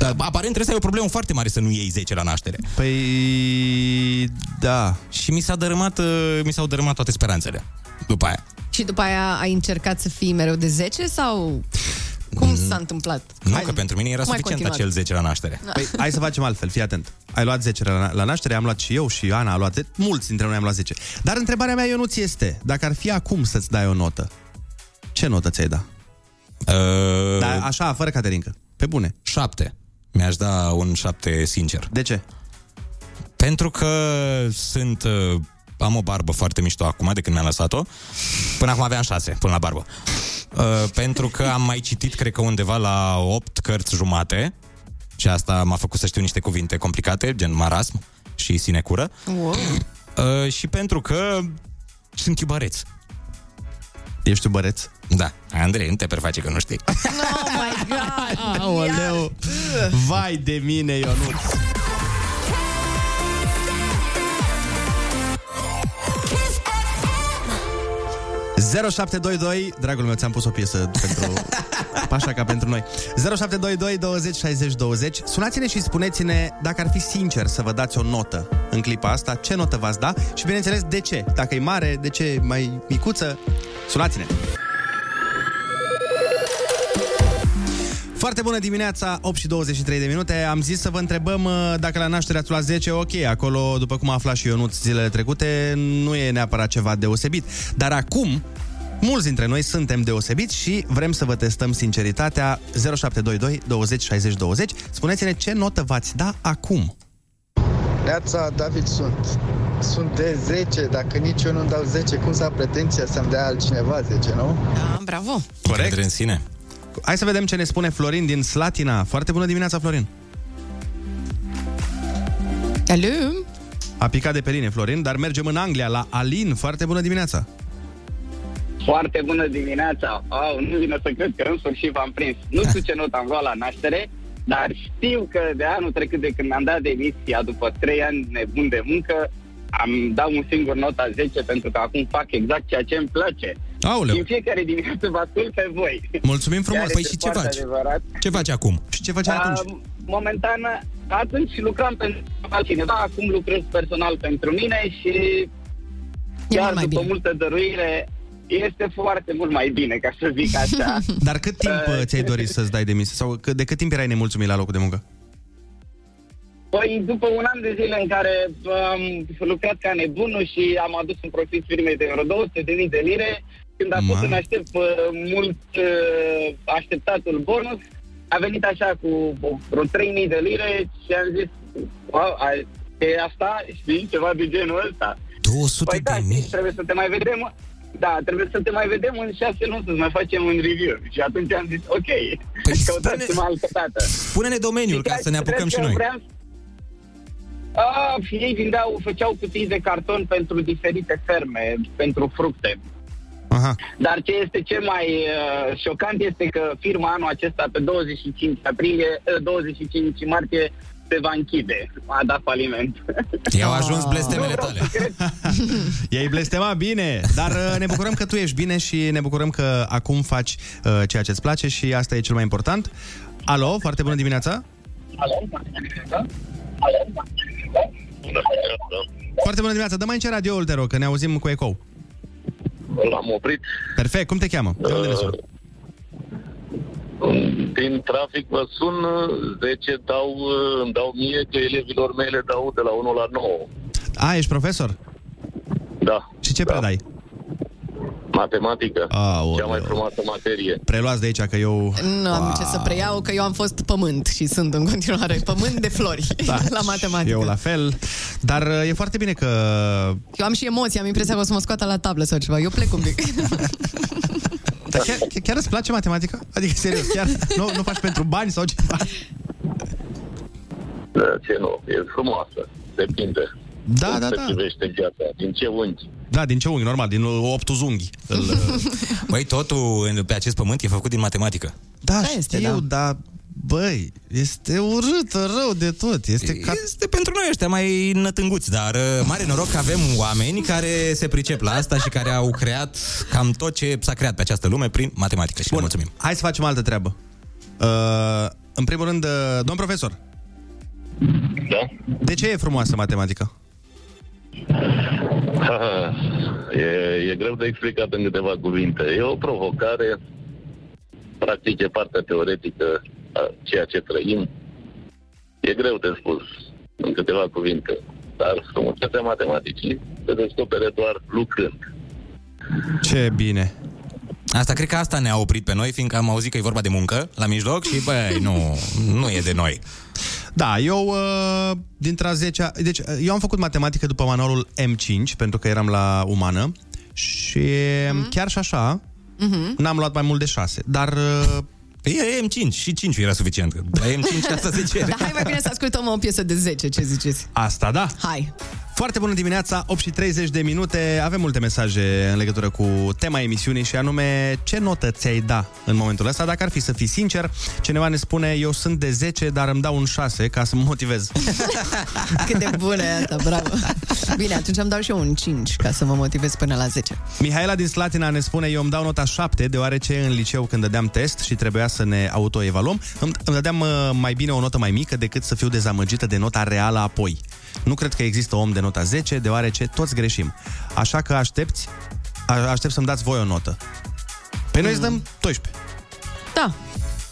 Aparent trebuie să ai o problemă foarte mare să nu iei 10 la naștere. Păi... Da. Și mi s-a dărâmat, uh, mi s-au dărâmat toate speranțele. După aia. Și după aia ai încercat să fii mereu de 10 sau cum s-a întâmplat? Nu, că pentru mine era Cum ai suficient continuat? acel 10 la naștere. Păi, hai să facem altfel, fii atent. Ai luat 10 la, la naștere, am luat și eu și Ana a luat 10. Mulți dintre noi am luat 10. Dar întrebarea mea, eu nu ți este, dacă ar fi acum să-ți dai o notă, ce notă ți-ai da? Uh, Da, așa, fără Caterinca. Pe bune. 7. Mi-aș da un 7 sincer. De ce? Pentru că sunt... Uh, am o barbă foarte mișto acum, de când mi-am lăsat-o. Până acum aveam 6, până la barbă. Uh, pentru că am mai citit, cred că undeva la 8 cărți jumate. Și asta m-a făcut să știu niște cuvinte complicate, gen marasm și sinecură. Wow. Uh, și pentru că sunt iubăreț. Ești iubăreț? Da. Andrei, nu te preface că nu știi. Oh my god! Aoleu! Vai de mine, Ionuț! ...0722... Dragul meu, ți-am pus o piesă pentru... Așa ca pentru noi. 0722 20 60 20. Sunați-ne și spuneți-ne dacă ar fi sincer să vă dați o notă în clipa asta, ce notă v-ați da și, bineînțeles, de ce. Dacă e mare, de ce e mai micuță, sunați-ne. Foarte bună dimineața, 8 și 23 de minute. Am zis să vă întrebăm uh, dacă la naștere ați luat 10, ok, acolo, după cum a aflat și Ionuț zilele trecute, nu e neapărat ceva deosebit. Dar acum, mulți dintre noi suntem deosebiți și vrem să vă testăm sinceritatea 0722 20 60 20. Spuneți-ne ce notă v-ați da acum. Neața, David sunt. Sunt de 10, dacă nici eu nu dau 10, cum să am pretenția să-mi dea altcineva 10, nu? Da, bravo! Corect? în sine. Hai să vedem ce ne spune Florin din Slatina. Foarte bună dimineața, Florin. Alo? A picat de pe linie, Florin, dar mergem în Anglia, la Alin. Foarte bună dimineața. Foarte bună dimineața! Au, nu vine să cred că în sfârșit v-am prins. Nu știu ce not am luat la naștere, dar știu că de anul trecut de când mi-am dat demisia după 3 ani nebun de muncă, am dat un singur nota 10 pentru că acum fac exact ceea ce îmi place. Aoleu. Și în fiecare dimineață vă ascult pe voi. Mulțumim frumos. Chiar Păi este și ce foarte faci? Adevărat. Ce faci acum? Și ce faceai atunci? Uh, momentan, atunci lucram pentru altcineva, acum lucrez personal pentru mine și chiar mai după bine. multă dăruire este foarte mult mai bine, ca să zic așa. Dar cât timp uh, ți-ai dorit să-ți dai demisia? Sau că- de cât timp erai nemulțumit la locul de muncă? Păi după un an de zile în care am lucrat ca nebunul și am adus un profit firmei de vreo 200.000 de lire, când a fost Ma. în aștept uh, mult uh, așteptatul bonus, a venit așa cu vreo 3.000 de lire și am zis, wow, a- e asta, știi, ceva de genul ăsta. 200 păi da, știi, trebuie să te mai vedem, da, trebuie să te mai vedem în șase luni să mai facem un review. Și atunci am zis, ok, păi căutați-mă altă dată. Spune-ne domeniul ca să ne apucăm și noi. Vreau... A, ei vindeau, făceau cutii de carton pentru diferite ferme, pentru fructe. Aha. Dar ce este cel mai uh, șocant este că firma anul acesta, pe 25 aprilie, uh, 25 martie, se va închide. A dat faliment. I-au ajuns blestemele tale. I-ai blestemat bine, dar uh, ne bucurăm că tu ești bine și ne bucurăm că acum faci uh, ceea ce îți place și asta e cel mai important. Alo, foarte bună dimineața! Foarte bună dimineața! Dă mai încet radio-ul, te rog, că ne auzim cu ecou. L-am oprit. Perfect, cum te cheamă? De unde ne suni? Din trafic vă sun, 10 dau, îmi dau mie, că elevilor mele dau de la 1 la 9. A, ești profesor? Da. Și ce predai? Matematică. Aoleu. Cea mai frumoasă materie. Preluați de aici că eu... Nu am ce să preiau, că eu am fost pământ și sunt în continuare pământ de flori Da, la matematică. Eu la fel. Dar uh, e foarte bine că... Eu am și emoții, am impresia că o să mă scoată la tablă sau ceva. Eu plec un pic. Dar chiar, chiar, chiar îți place matematica? Adică, serios, chiar nu, nu faci pentru bani sau ceva? Da, ce nu, e frumoasă. Depinde. Da, Cum da, se da. privește viața, din ce unghi. Da, din ce unghi, normal, din optul zunghi. Îl, Băi, totul în- pe acest pământ e făcut din matematică. da, știu, dar băi, este urât, rău de tot. Este ca... Este pentru noi ăștia mai nătânguți, dar uh, mare noroc că avem oameni care se pricep la asta și care au creat cam tot ce s-a creat pe această lume prin matematică și le mulțumim. Hai să facem altă treabă. Uh, în primul rând, uh, domn profesor. Da? De ce e frumoasă matematica? e, e greu de explicat în câteva cuvinte. E o provocare, practic e partea teoretică a ceea ce trăim. E greu de spus în câteva cuvinte, dar frumusețea matematicii se descopere doar lucrând. Ce bine. Asta, cred că asta ne-a oprit pe noi, fiindcă am auzit că e vorba de muncă la mijloc și, băi, nu, nu e de noi. Da, eu uh, dintre a 10 Deci uh, eu am făcut matematică după manualul M5 Pentru că eram la umană Și mm. chiar și așa Mhm. N-am luat mai mult de 6 Dar uh, E M5 și 5 era suficient La M5 asta se cere Dar hai mai bine să ascultăm o piesă de 10, ce ziceți? Asta da Hai. Foarte bună dimineața, 8 și 30 de minute Avem multe mesaje în legătură cu tema emisiunii Și anume, ce notă ți-ai da în momentul ăsta? Dacă ar fi să fii sincer Cineva ne spune, eu sunt de 10 Dar îmi dau un 6 ca să mă motivez Cât de bună e asta, bravo. Bine, atunci îmi dau și eu un 5 ca să mă motivez până la 10. Mihaela din Slatina ne spune Eu îmi dau nota 7 deoarece în liceu când dădeam test și trebuia să ne autoevaluăm îmi, îmi dădeam uh, mai bine o notă mai mică decât să fiu dezamăgită de nota reală apoi. Nu cred că există om de nota 10 deoarece toți greșim. Așa că aștepți, a- aștept să-mi dați voi o notă. Pe noi îți dăm 12. Da.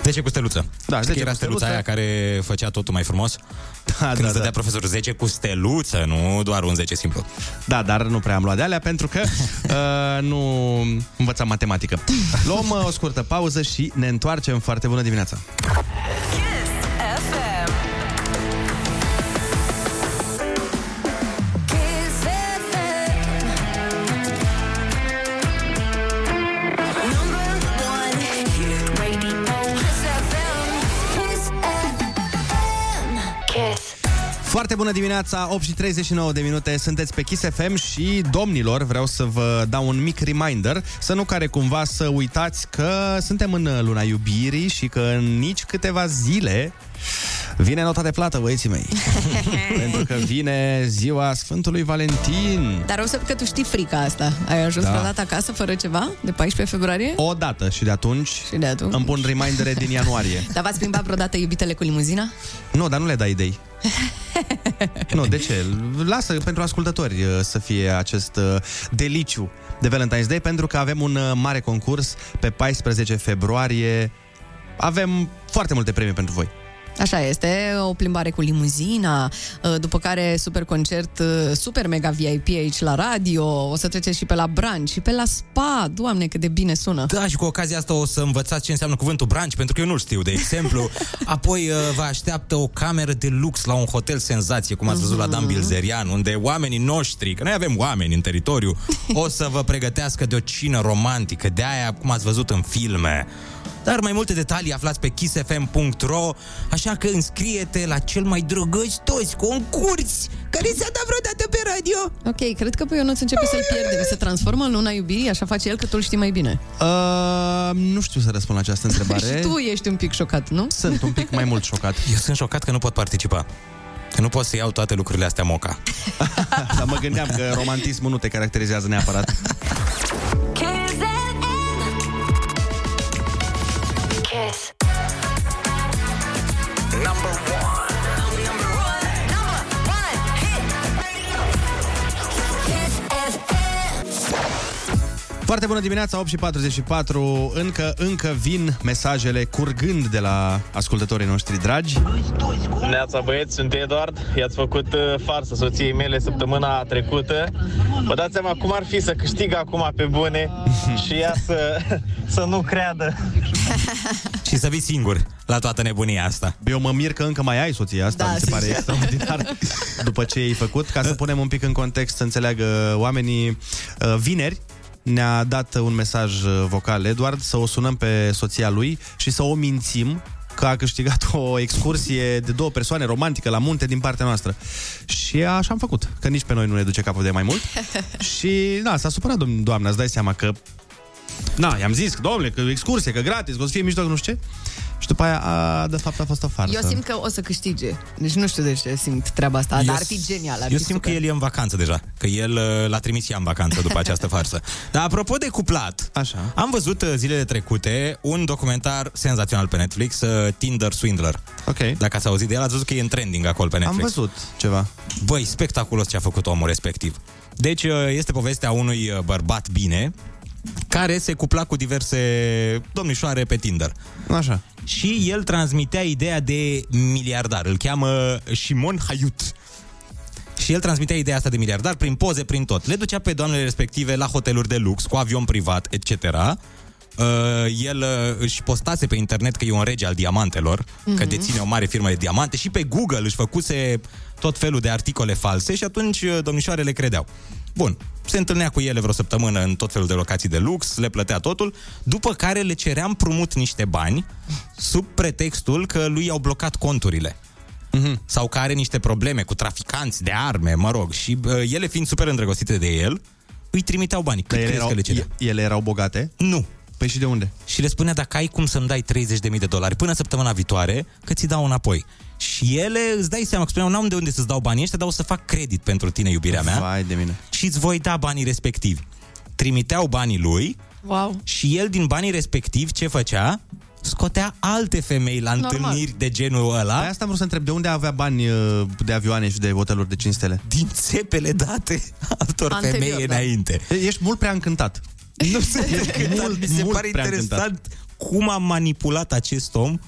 10 cu steluță. Da, Știi 10 că era cu steluță. steluța aia care făcea totul mai frumos? Da, Când da, îți dădea da. profesorul 10 cu steluță, nu doar un 10 simplu. Da, dar nu prea am luat de alea pentru că uh, nu învățam matematică. Luăm uh, o scurtă pauză și ne întoarcem. Foarte bună dimineața! FM. Foarte bună dimineața, 8 și 39 de minute, sunteți pe Kiss FM și, domnilor, vreau să vă dau un mic reminder, să nu care cumva să uitați că suntem în luna iubirii și că în nici câteva zile vine nota de plată, băieții mei. Pentru că vine ziua Sfântului Valentin. Dar o să că tu știi frica asta. Ai ajuns Da. vreodată acasă fără ceva? De 14 februarie? O dată și de atunci, Și de atunci. îmi pun remindere din ianuarie. Dar v-ați plimbat vreodată iubitele cu limuzina? Nu, dar nu le dai idei. nu, de ce? Lasă pentru ascultători uh, să fie acest uh, deliciu de Valentine's Day, pentru că avem un uh, mare concurs pe 14 februarie. Avem foarte multe premii pentru voi. Așa este, o plimbare cu limuzina, după care super concert, super mega VIP aici la radio, o să treceți și pe la brunch și pe la spa. Doamne, cât de bine sună! Da, și cu ocazia asta o să învățați ce înseamnă cuvântul branch, pentru că eu nu știu, de exemplu. Apoi uh, vă așteaptă o cameră de lux la un hotel senzație, cum ați văzut la Dan Bilzerian, unde oamenii noștri, că noi avem oameni în teritoriu, o să vă pregătească de o cină romantică, de aia, cum ați văzut în filme. Dar mai multe detalii aflați pe kissfm.ro Așa că înscrie-te la cel mai drăgăci toți concurs care s-a dat vreodată pe radio Ok, cred că pe Ionuț începe să-l pierdem. Se transformă în luna iubirii, așa face el că tu îl știi mai bine. Uh, nu știu să răspund la această întrebare. și tu ești un pic șocat, nu? Sunt un pic mai mult șocat. Eu sunt șocat că nu pot participa Că nu pot să iau toate lucrurile astea moca Dar mă gândeam că romantismul nu te caracterizează neapărat. Foarte bună dimineața, 8 și 44. Încă, încă vin mesajele curgând de la ascultătorii noștri dragi. Neața băieți, sunt Eduard. I-ați făcut uh, farsă soției mele săptămâna trecută. Vă dați seama cum ar fi să câștig acum pe bune și ea să, să nu creadă. Și să vii singur la toată nebunia asta. Eu mă mir că încă mai ai soția asta, Da, mi se pare sincer. extraordinar după ce ai făcut. Ca să punem un pic în context, să înțeleagă oamenii, uh, vineri ne-a dat un mesaj uh, vocal Eduard să o sunăm pe soția lui și să o mințim că a câștigat o excursie de două persoane romantică la munte din partea noastră. Și așa am făcut, că nici pe noi nu ne duce capul de mai mult. și, da, s-a supărat domn- doamna, îți dai seama că Na, i-am zis, că, domnule, că excursie, că gratis, că o să fie mișto, că nu știu ce. Și după aia, a, de fapt, a fost o farsă. Eu simt că o să câștige. Deci nu știu de ce simt treaba asta, dar ar fi genial. Ar eu fi simt super. că el e în vacanță deja, că el uh, l-a trimis ea în vacanță după această farsă. Dar apropo de cuplat, Așa. am văzut uh, zilele trecute un documentar senzațional pe Netflix, uh, Tinder Swindler. Ok. Dacă ați auzit de el, ați văzut că e în trending acolo pe Netflix. Am văzut ceva. Băi, spectaculos ce a făcut omul respectiv. Deci uh, este povestea unui uh, bărbat bine care se cupla cu diverse domnișoare pe Tinder. Așa. Și el transmitea ideea de miliardar. Îl cheamă Shimon Hayut. Și el transmitea ideea asta de miliardar prin poze, prin tot. Le ducea pe doamnele respective la hoteluri de lux, cu avion privat, etc. Uh, el uh, își postase pe internet că e un rege al diamantelor, mm-hmm. că Mhm. deține o mare firmă de diamante și pe Google își făcuse tot felul de articole false și atunci uh, domnișoarele credeau. Bun, se întâlnea cu ele vreo săptămână în tot felul de locații de lux, le plătea totul, după care le cerea împrumut niște bani sub pretextul că lui i-au blocat conturile. Mm-hmm. Sau că are niște probleme cu traficanți de arme, mă rog, și uh, ele fiind super îndrăgostite de el, îi trimiteau banii. Cât Dar ele crezi erau, că le cerea? ele erau bogate? Nu. Păi și de unde? Și le spunea, dacă ai cum să-mi dai 30.000 de dolari până săptămâna viitoare, că ți dau înapoi. Și ele, îți dai seama, că spuneau, n-am de unde să-ți dau banii ăștia, dar o să fac credit pentru tine, iubirea mea. Vai de mine. Și îți voi da banii respectivi. Trimiteau banii lui Wow. și el din banii respectivi ce făcea? Scotea alte femei la Normal. întâlniri de genul ăla. De asta am vrut să întreb, de unde avea bani uh, de avioane și de hoteluri de 5 stele? Din țepele date altor Anterior, femei da. înainte. Ești mult prea încântat. Nu sunt încântat, mi se mult pare prea interesant cum a manipulat acest om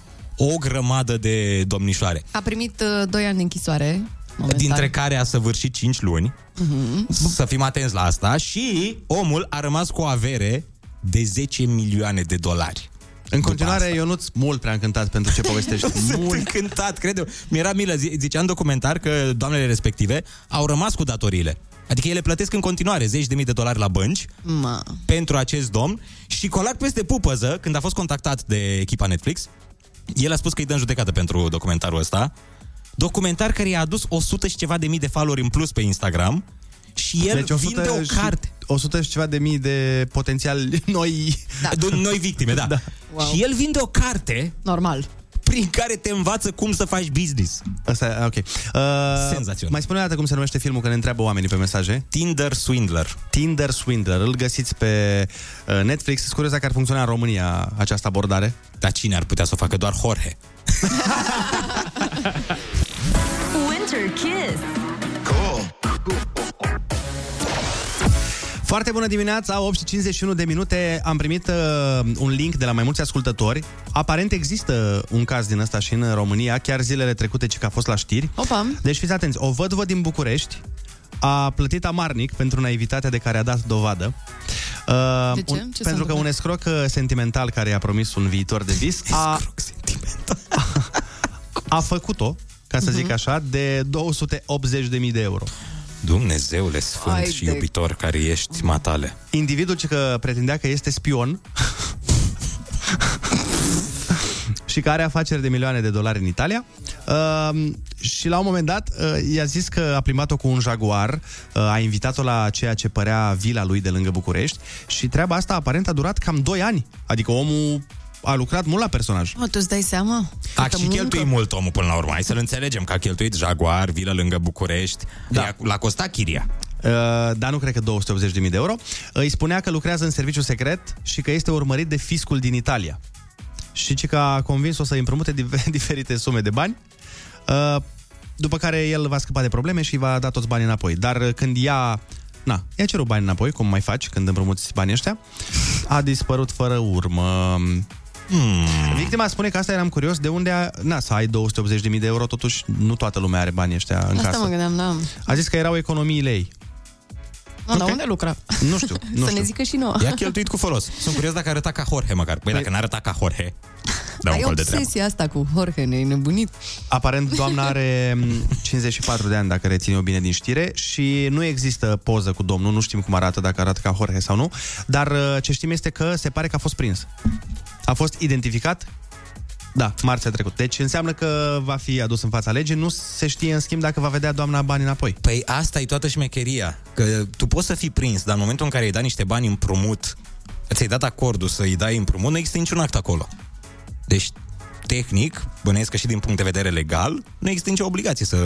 o grămadă de domnișoare. A primit uh, 2 ani de închisoare. Momentan. Dintre care a săvârșit 5 luni. Mhm. Să fim atenți la asta. Și omul a rămas cu o avere de 10 milioane de dolari. În continuare, eu nu-ți mult prea încântat pentru ce povestești. Sunt încântat, cred Mi-era milă, zi- zicea în documentar că doamnele respective au rămas cu datoriile. Adică ele plătesc în continuare zeci de mii de dolari la bănci Ma. pentru acest domn și colac peste pupăză, când a fost contactat de echipa Netflix, el a spus că îi dă în judecată pentru documentarul ăsta. Documentar care i-a adus 100 și ceva de mii de followeri în plus pe Instagram și el deci vinde o și- carte. 100 și ceva de mii de potențial noi... Da. Noi victime, da. da. Wow. Și el vinde o carte Normal. Prin care te învață cum să faci business. Asta, ok. Uh, Senzațional. Mai spune o dată cum se numește filmul, că ne întreabă oamenii pe mesaje. Tinder Swindler. Tinder Swindler. Îl găsiți pe uh, Netflix. Sunt curios dacă ar funcționa în România această abordare. Dar cine ar putea să o facă? Doar Jorge. Winter Kiss. Foarte bună dimineața, 8 și 51 de minute. Am primit uh, un link de la mai mulți ascultători. Aparent există un caz din ăsta și în România, chiar zilele trecute, ci că a fost la știri. Opa. Deci fiți atenți, o vădvă din București a plătit amarnic pentru naivitatea de care a dat dovadă. Uh, De ce? Un, Ce s-a pentru că un întâmplat? escroc uh, sentimental care i-a promis un viitor de vis a, a făcut-o, ca să zic Mhm. așa, de 280.000 de euro. Dumnezeule sfânt Hai și de- iubitor care ești, matale. Individul ce că pretindea că este spion și care are afaceri de milioane de dolari în Italia uh, și la un moment dat uh, i-a zis că a plimbat-o cu un Jaguar, uh, a invitat-o la ceea ce părea vila lui de lângă București și treaba asta aparent a durat cam 2 ani. Adică omul a lucrat mult la personaj. Mă, tu îți dai seama? A Câtă și muncă. cheltuit mult omul până la urmă. Hai să-l înțelegem că a cheltuit Jaguar, vilă lângă București. Da. L-a costat chiria. Uh, dar nu cred că 280.000 de euro. Îi spunea că lucrează în serviciu secret și că este urmărit de fiscul din Italia. Și ci că a convins-o să împrumute div- diferite sume de bani, uh, după care el va scăpa de probleme și îi va da toți banii înapoi. Dar uh, când ea na, i-a cerut bani înapoi, cum mai faci când împrumuți banii ăștia. A dispărut fără urmă. Hmm. Victima spune că asta eram curios de unde a, na, să ai 280.000 de euro, totuși nu toată lumea are banii ăștia în Asta casă. mă gândeam, da. A zis că erau economiile ei. Mă, dar unde lucra? Nu știu, nu Să știu. ne zică și nouă. I-a cheltuit cu folos. Sunt curios dacă arăta ca Jorge măcar. Băi, dacă n-arăta ca Jorge, da un Ai col de treabă. obsesia asta cu Jorge, ne-ai nebunit. Aparent, doamna are m, 54 de ani, dacă rețin eu bine din știre, și nu există poză cu domnul, nu știm cum arată, dacă arată ca Jorge sau nu, dar uh, ce știm este că se pare că a fost prins. A fost identificat da, marțea trecut. Deci înseamnă că va fi adus în fața legii. Nu se știe, în schimb, dacă va vedea doamna bani înapoi. Păi asta e toată șmecheria. Că tu poți să fii prins, dar în momentul în care îi dai niște bani împrumut, ți-ai dat acordul să îi dai împrumut, nu există niciun act acolo. Deci, tehnic, bănuiesc că și din punct de vedere legal, nu există nicio obligație să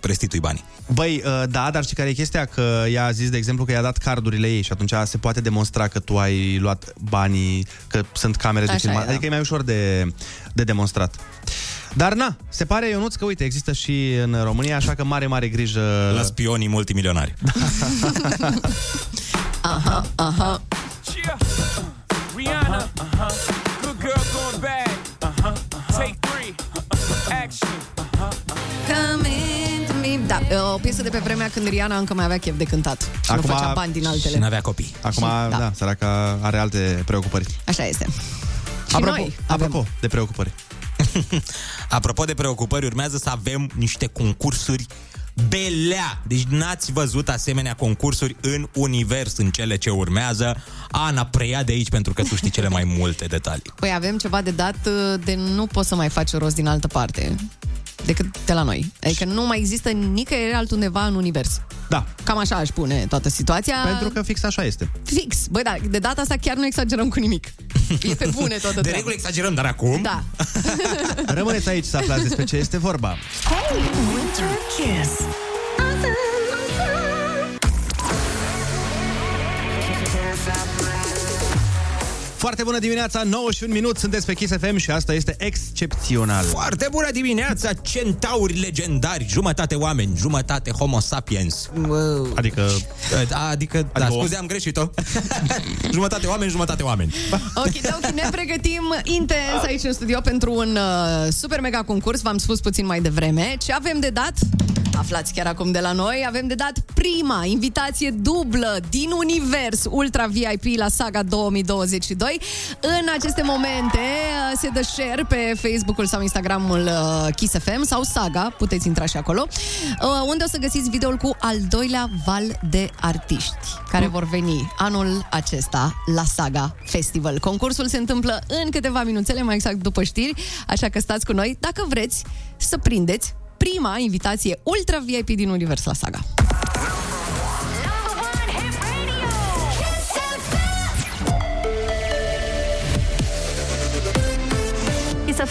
restitui banii. Băi, uh, da, dar și care e chestia? Că ea a zis, de exemplu, că i-a dat cardurile ei și atunci se poate demonstra că tu ai luat banii, că sunt camere de Așa filmat. e, da. Adică e mai ușor de, de demonstrat. Dar na, se pare, Ionuț, că uite, există și în România, așa că mare, mare grijă... La spionii multimilionari. Aha, aha. Rihanna, uh-huh. good girl going bad. Da, o piesă de pe vremea când Rihanna încă mai avea chef de cântat. Și nu făcea bani din altele. Și n-avea copii. Acum, Și- da, da. da săraca are alte preocupări. Așa este. Și Apropo, noi apropo de preocupări. Apropo de preocupări, urmează să avem niște concursuri belea. Deci n-ați văzut asemenea concursuri în univers în cele ce urmează. Ana, preia de aici pentru că tu știi cele mai multe detalii. Păi avem ceva de dat uh, de nu poți să mai faci rost din altă parte decât de la noi. Adică nu mai există nicăieri altundeva în univers. Da. Cam așa aș pune toată situația. Pentru că fix așa este. Fix. Băi, da, de data asta chiar nu exagerăm cu nimic. E pe bune toată De treaba. regulă exagerăm, dar acum... Da. Rămâneți aici să aflați despre ce este vorba. Winter Kiss. Foarte bună dimineața, 9 și un minut, sunteți pe Kiss FM și asta este excepțional. Foarte bună dimineața, centauri legendari, jumătate oameni, jumătate homo sapiens. Wow. Adică... Adică, adică da, Adică o- scuze, am greșit-o. jumătate oameni, jumătate oameni. Ok, ok, ne pregătim intens aici în studio pentru un uh, super mega concurs, v-am spus puțin mai devreme. Ce avem de dat? Aflați chiar acum de la noi, avem de dat prima invitație dublă din univers Ultra VIP la Saga 2022. În aceste momente uh, se dă share pe Facebook-ul sau Instagramul uh, Kiss FM sau Saga, puteți intra și acolo, uh, unde o să găsiți videoul cu al doilea val de artiști care vor veni anul acesta la Saga Festival. Concursul se întâmplă în câteva minuțele, mai exact după știri, așa că stați cu noi dacă vreți să prindeți prima invitație Ultra VIP din Univers la Saga.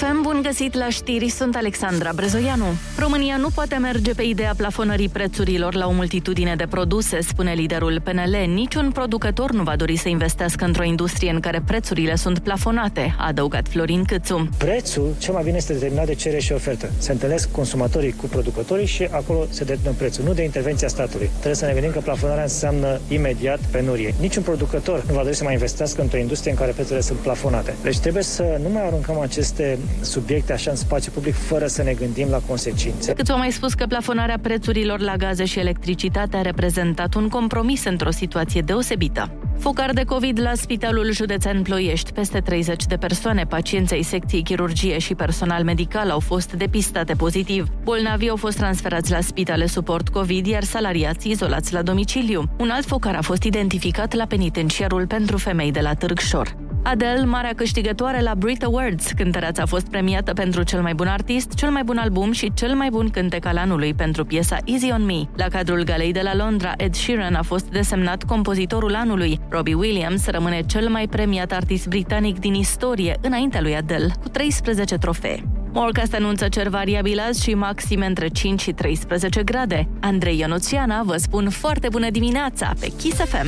ISFM, bun găsit la știri, sunt Alexandra Brezoianu. România nu poate merge pe ideea plafonării prețurilor la o multitudine de produse, spune liderul PNL. Niciun producător nu va dori să investească într-o industrie în care prețurile sunt plafonate, a adăugat Florin Câțu. Prețul, cel mai bine este determinat de cerere și ofertă. Se întâlnesc consumatorii cu producătorii și acolo se determină prețul, nu de intervenția statului. Trebuie să ne gândim că plafonarea înseamnă imediat penurie. Niciun producător nu va dori să mai investească într-o industrie în care prețurile sunt plafonate. Deci trebuie să nu mai aruncăm aceste subiecte așa în spațiu public fără să ne gândim la consecințe. Câțu a mai spus că plafonarea prețurilor la gaze și electricitate a reprezentat un compromis într-o situație deosebită. Focar de COVID la Spitalul Județean Ploiești. Peste 30 de persoane, pacienți ai secției chirurgie și personal medical au fost depistate pozitiv. Bolnavii au fost transferați la spitale suport COVID, iar salariații izolați la domiciliu. Un alt focar a fost identificat la penitenciarul pentru femei de la Târgșor. Adele, marea câștigătoare la Brit Awards, cântăreața a fost premiată pentru cel mai bun artist, cel mai bun album și cel mai bun cântec al anului pentru piesa Easy on Me. La cadrul galei de la Londra, Ed Sheeran a fost desemnat compozitorul anului. Robbie Williams rămâne cel mai premiat artist britanic din istorie, înaintea lui Adele, cu 13 trofee. Morcast anunță cer variabil azi și maxime între 5 și 13 grade. Andrei Ionuțiana vă spun foarte bună dimineața pe Kiss FM.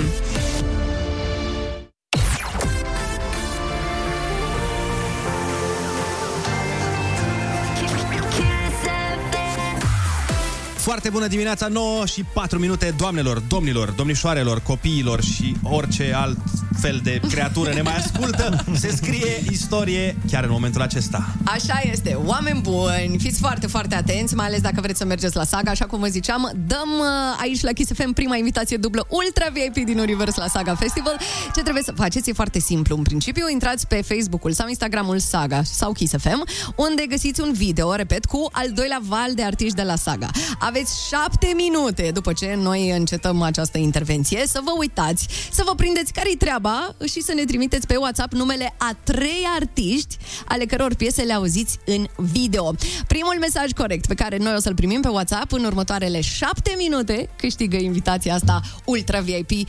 Foarte bună dimineața, 9 și 4 minute, doamnelor, domnilor, domnișoarelor, copiilor și orice alt fel de creatură ne mai ascultă. Se scrie istorie chiar în momentul acesta. Așa este, oameni buni, fiți foarte, foarte atenți, mai ales dacă vreți să mergeți la Saga, așa cum vă ziceam, dăm uh, aici la Kiss FM prima invitație dublă Ultra VIP din Univers la Saga Festival. Ce trebuie să faceți e foarte simplu. În principiu, intrați pe Facebook-ul sau Instagramul Saga sau Kiss FM, unde găsiți un video, repet, cu al doilea val de artiști de la Saga. Aveți șapte minute după ce noi încetăm această intervenție să vă uitați, să vă prindeți care-i treaba și să ne trimiteți pe WhatsApp numele a trei artiști ale căror piese le auziți în video. Primul mesaj corect pe care noi o să-l primim pe WhatsApp în următoarele șapte minute câștigă invitația asta Ultra VIP uh,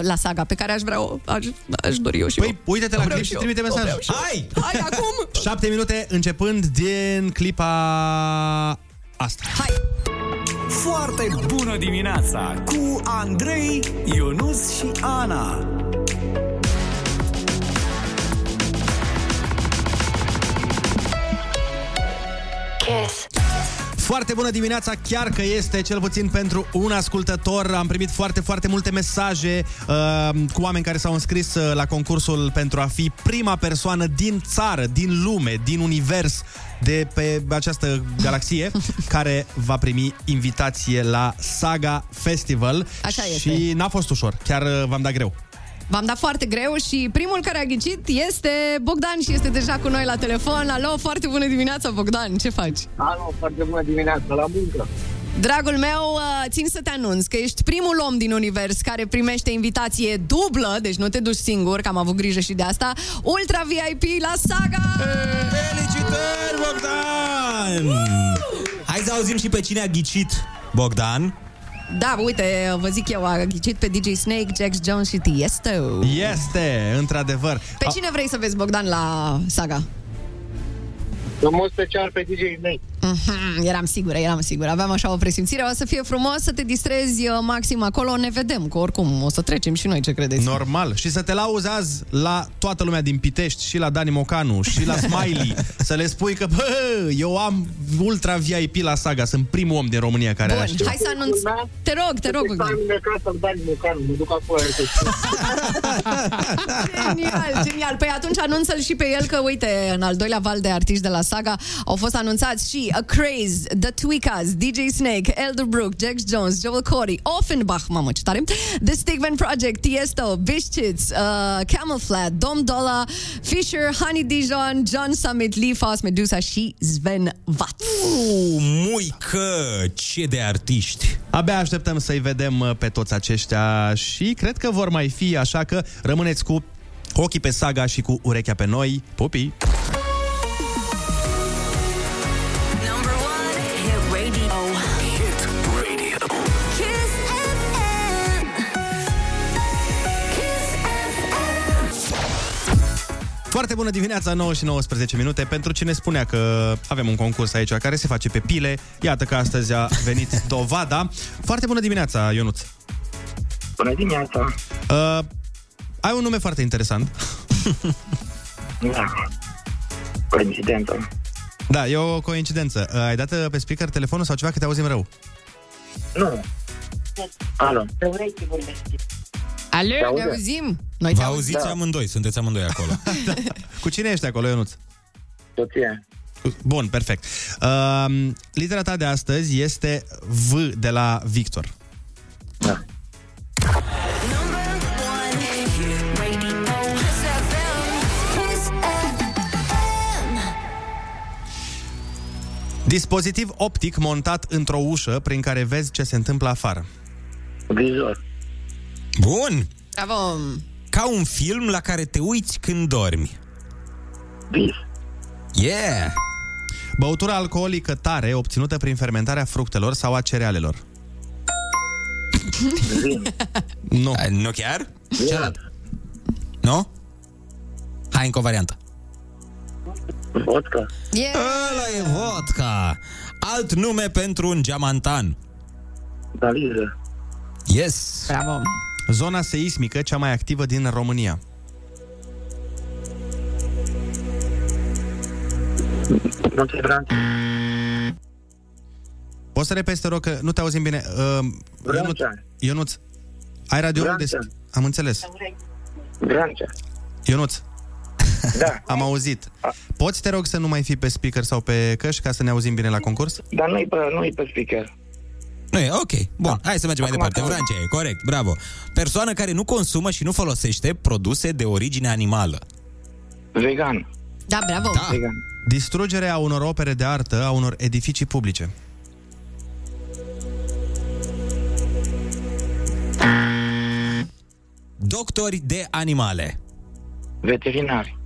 la Saga pe care aș vrea o, aș, aș dori eu și Păi, eu. uite-te O la vreau clip și eu, trimite o mesaj. vreau și eu. Hai! Hai acum! 7 minute începând din clipa asta. Hai! Foarte bună dimineața cu Andrei, Ionus și Ana. Kiss. Foarte bună dimineața, chiar că este, cel puțin pentru un ascultător. Am primit foarte, foarte multe mesaje uh, cu oameni care s-au înscris uh, la concursul pentru a fi prima persoană din țară, din lume, din univers, de pe această galaxie, care va primi invitație la Saga Festival. Așa este. Și n-a fost ușor, chiar uh, v-am dat greu. V-am dat foarte greu și primul care a ghicit este Bogdan și este deja cu noi la telefon. Alo, foarte bună dimineața, Bogdan, ce faci? Alo, foarte bună dimineața, la muncă. Dragul meu, uh, țin să te anunț că ești primul om din univers care primește invitație dublă, deci nu te duci singur, că am avut grijă și de asta, Ultra VIP la Saga! Felicitări, Bogdan! Hai să auzim și pe cine a ghicit Bogdan. Da, uite, vă zic eu, a ghicit pe DJ Snake, Jax Jones și Tiesto. Este, într-adevăr. Pe cine vrei să vezi, Bogdan, la Saga? În mod special pe DJ Snake. Mhm, eram sigură, eram sigură. Aveam așa o presimțire. O să fie frumos să te distrezi uh, maxim acolo. Ne vedem, că oricum o să trecem și noi, ce credeți? Normal. Și să te lauzi azi la toată lumea din Pitești, și la Dani Mocanu, și la Smiley, să le spui că, bă, eu am ultra VIP la saga, sunt primul om din România care are așa Bun, ceva. hai să anunț. Te rog, te rog, Bogdan. În casa lui Dani Mocanu, mă duc acolo. Genial, genial. Păi atunci anunță-l și pe el că, uite, în al doilea val de artiști de la Saga au fost anunțați și A Craze, The Tweakers, DJ Snake, Elderbrook, Jax Jones, Joel Corey, Offenbach, mamă, ce tare, The Stigman Project, Tiesto, Bishchits, uh, Camel Flat, Dom Dolla, Fisher, Honey Dijon, John Summit, Lee Foss, Medusa și Sven Vat. Uh, muică, ce de artiști! Abia așteptăm să-i vedem uh, pe toți aceștia și cred că vor mai fi, așa că rămâneți cu ochii pe saga și cu urechea pe noi. Pupii! Foarte bună dimineața, 9 și 19 minute. Pentru cine spunea că avem un concurs aici care se face pe pile, iată că astăzi a venit dovada. Foarte bună dimineața, Ionuț. Bună dimineața. Uh, ai un nume foarte interesant. Da. Coincidență. Da, e o coincidență. Uh, ai dat uh, pe speaker telefonul sau ceva că te auzim rău? Nu. Alo. Alo, Te ne aude? auzim? Noi Vă te auzim. auziți Da. amândoi, sunteți amândoi acolo. Cu cine ești acolo, Ionuț? Soție. Bun, perfect. Uh, litera ta de astăzi este V de la Victor. Da. Number one hit radio. Kiss FM. Kiss FM. Dispozitiv optic montat într-o ușă prin care vezi ce se întâmplă afară. Vizor. Bun! Bravo. Ca un film la care te uiți când dormi. Vis. Yeah! Băutura alcoolică tare obținută prin fermentarea fructelor sau a cerealelor. Nu. A, Nu chiar? Cealaltă. Nu? Hai încă o variantă. Vodka. Yeah. Ăla e vodka! Alt nume pentru un geamantan. Daliză. Yes! Bravo. Zona seismică cea mai activă din România. Munte Bran. Poți să repeți, te rog, că nu te auzim bine. Uh, Ionuț, Ionuț, ai radio Vrancea. deschis? Am înțeles. Vrancea. Ionuț, Da. am auzit. Poți, te rog, să nu mai fii pe speaker sau pe căști ca să ne auzim bine la concurs? Dar nu-i pe, nu-i pe speaker. Nu e, ok. Bun, hai să mergem mai Acum departe. că- Vrancea e, corect, bravo. Persoană care nu consumă și nu folosește produse de origine animală. Vegan. Da, bravo. Da. Vegan. Distrugerea unor opere de artă, a unor edificii publice. Doctori de animale. Veterinari.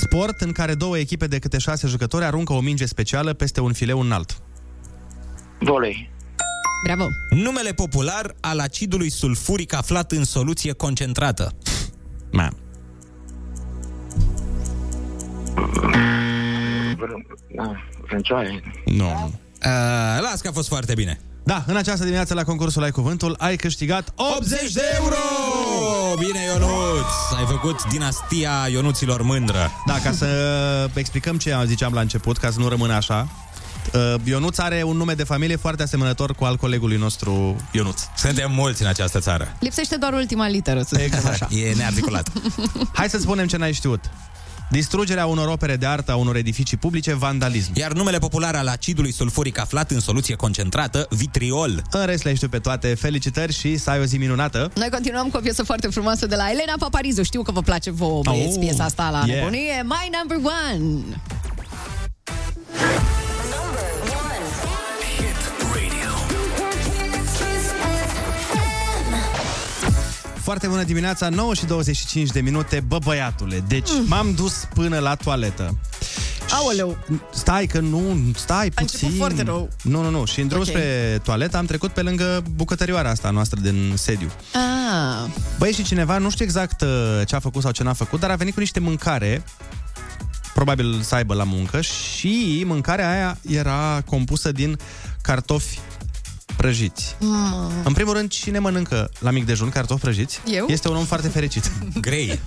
Sport în care două echipe de câte șase jucători aruncă o minge specială peste un fileu înalt. Volei. Bravo. Numele popular al acidului sulfuric aflat în soluție concentrată. Ma. Da, vrâncioare. Nu. Uh, las că a fost foarte bine. Da, în această dimineață la concursul Ai Cuvântul ai câștigat 80 de euro! Bine, Ionuț! Ai făcut dinastia Ionuților mândră. Da, ca să explicăm ce ziceam la început, ca să nu rămână așa. Uh, Ionuț are un nume de familie foarte asemănător cu al colegului nostru Ionuț. Suntem mulți în această țară. Lipsește doar ultima literă, să zicem Exact. așa. E nearticulat. Hai să spunem ce n-ai știut. Distrugerea unor opere de artă, a unor edificii publice, vandalism. Iar numele popular al acidului sulfuric aflat în soluție concentrată, vitriol. În rest le știu pe toate. Felicitări și să ai o zi minunată. Noi continuăm cu o piesă foarte frumoasă de la Elena Paparizu. Știu că vă place vouă, băieți, Oh, piesa asta la yeah. nebunie. My number one. Foarte bună dimineața, 9 și 25 de minute, bă băiatule. Deci Mm. m-am dus până la toaletă. Aoleu. Stai că nu, stai A început puțin. foarte rău. Nu, nu, nu. Și în drum Ok. spre toaletă am trecut pe lângă bucătărioara asta noastră din sediu. Ah, Băi, și cineva, nu știu exact uh, ce a făcut sau ce n-a făcut, dar a venit cu niște mâncare, probabil să aibă la muncă, și mâncarea aia era compusă din cartofi prăjiți. mă. În primul rând, cine mănâncă la mic dejun cartofi prăjiți? Eu? Este un om foarte fericit. Grei.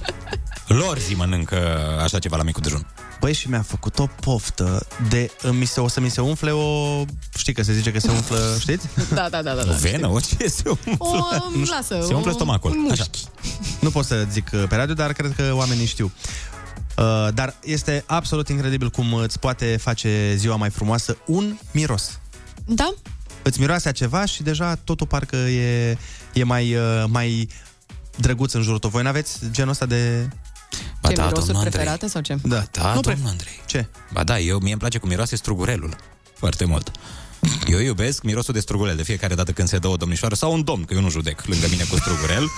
Lor zi mănâncă așa ceva la micul dejun. Băi, și mi-a făcut o poftă de... Mi se, o să mi se umfle o... Știi că se zice că se umflă, știți? Da, da, da, da. O da. venă, o ce se umflă? O, Nu știu, lasă. Se umflă o- stomacul. un Așa. mușchi. Nu pot să zic uh, pe radio, dar cred că oamenii știu. Uh, dar este absolut incredibil cum îți poate face ziua mai frumoasă un miros. Da? Îți miroase a ceva și deja totul parcă e, e mai, uh, mai drăguț în jurul tău. Voi n-aveți genul ăsta de... Ba Ce, da, mirosuri domnul Andrei. preferate sau ce? Da, Da, Nu domnul Andrei. Ce? Ba da, eu, mie îmi place cum miroase strugurelul. Foarte mult. Eu iubesc mirosul de strugurel de fiecare dată când se dă o domnișoară sau un domn, că eu nu judec lângă mine cu strugurel.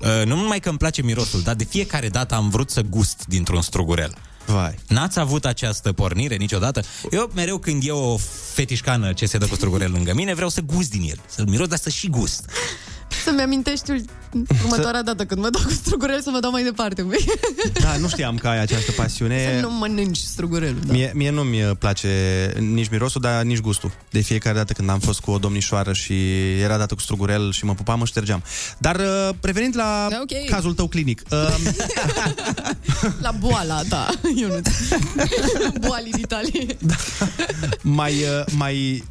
Uh, nu numai că îmi place mirosul, dar de fiecare dată am vrut să gust dintr-un strugurel. Vai. N-ați avut această pornire niciodată? Eu mereu când e o fetișcană ce se dă cu strugurel lângă mine, vreau să gust din el. Să-l miros, dar să și gust. Să-mi amintești ul- următoarea dată când mă dau cu strugurel să mă dau mai departe. băi. Da, nu știam că ai această pasiune. Să nu mănânci strugurelul. Da. Mie, mie nu-mi place nici mirosul, dar nici gustul. De fiecare dată când am fost cu o domnișoară și era dată cu strugurel și mă pupam, mă ștergeam. Dar uh, revenind la Ok. cazul tău clinic. Uh, La boala, da, Ionuț. Boali din Italie. mai, uh, mai...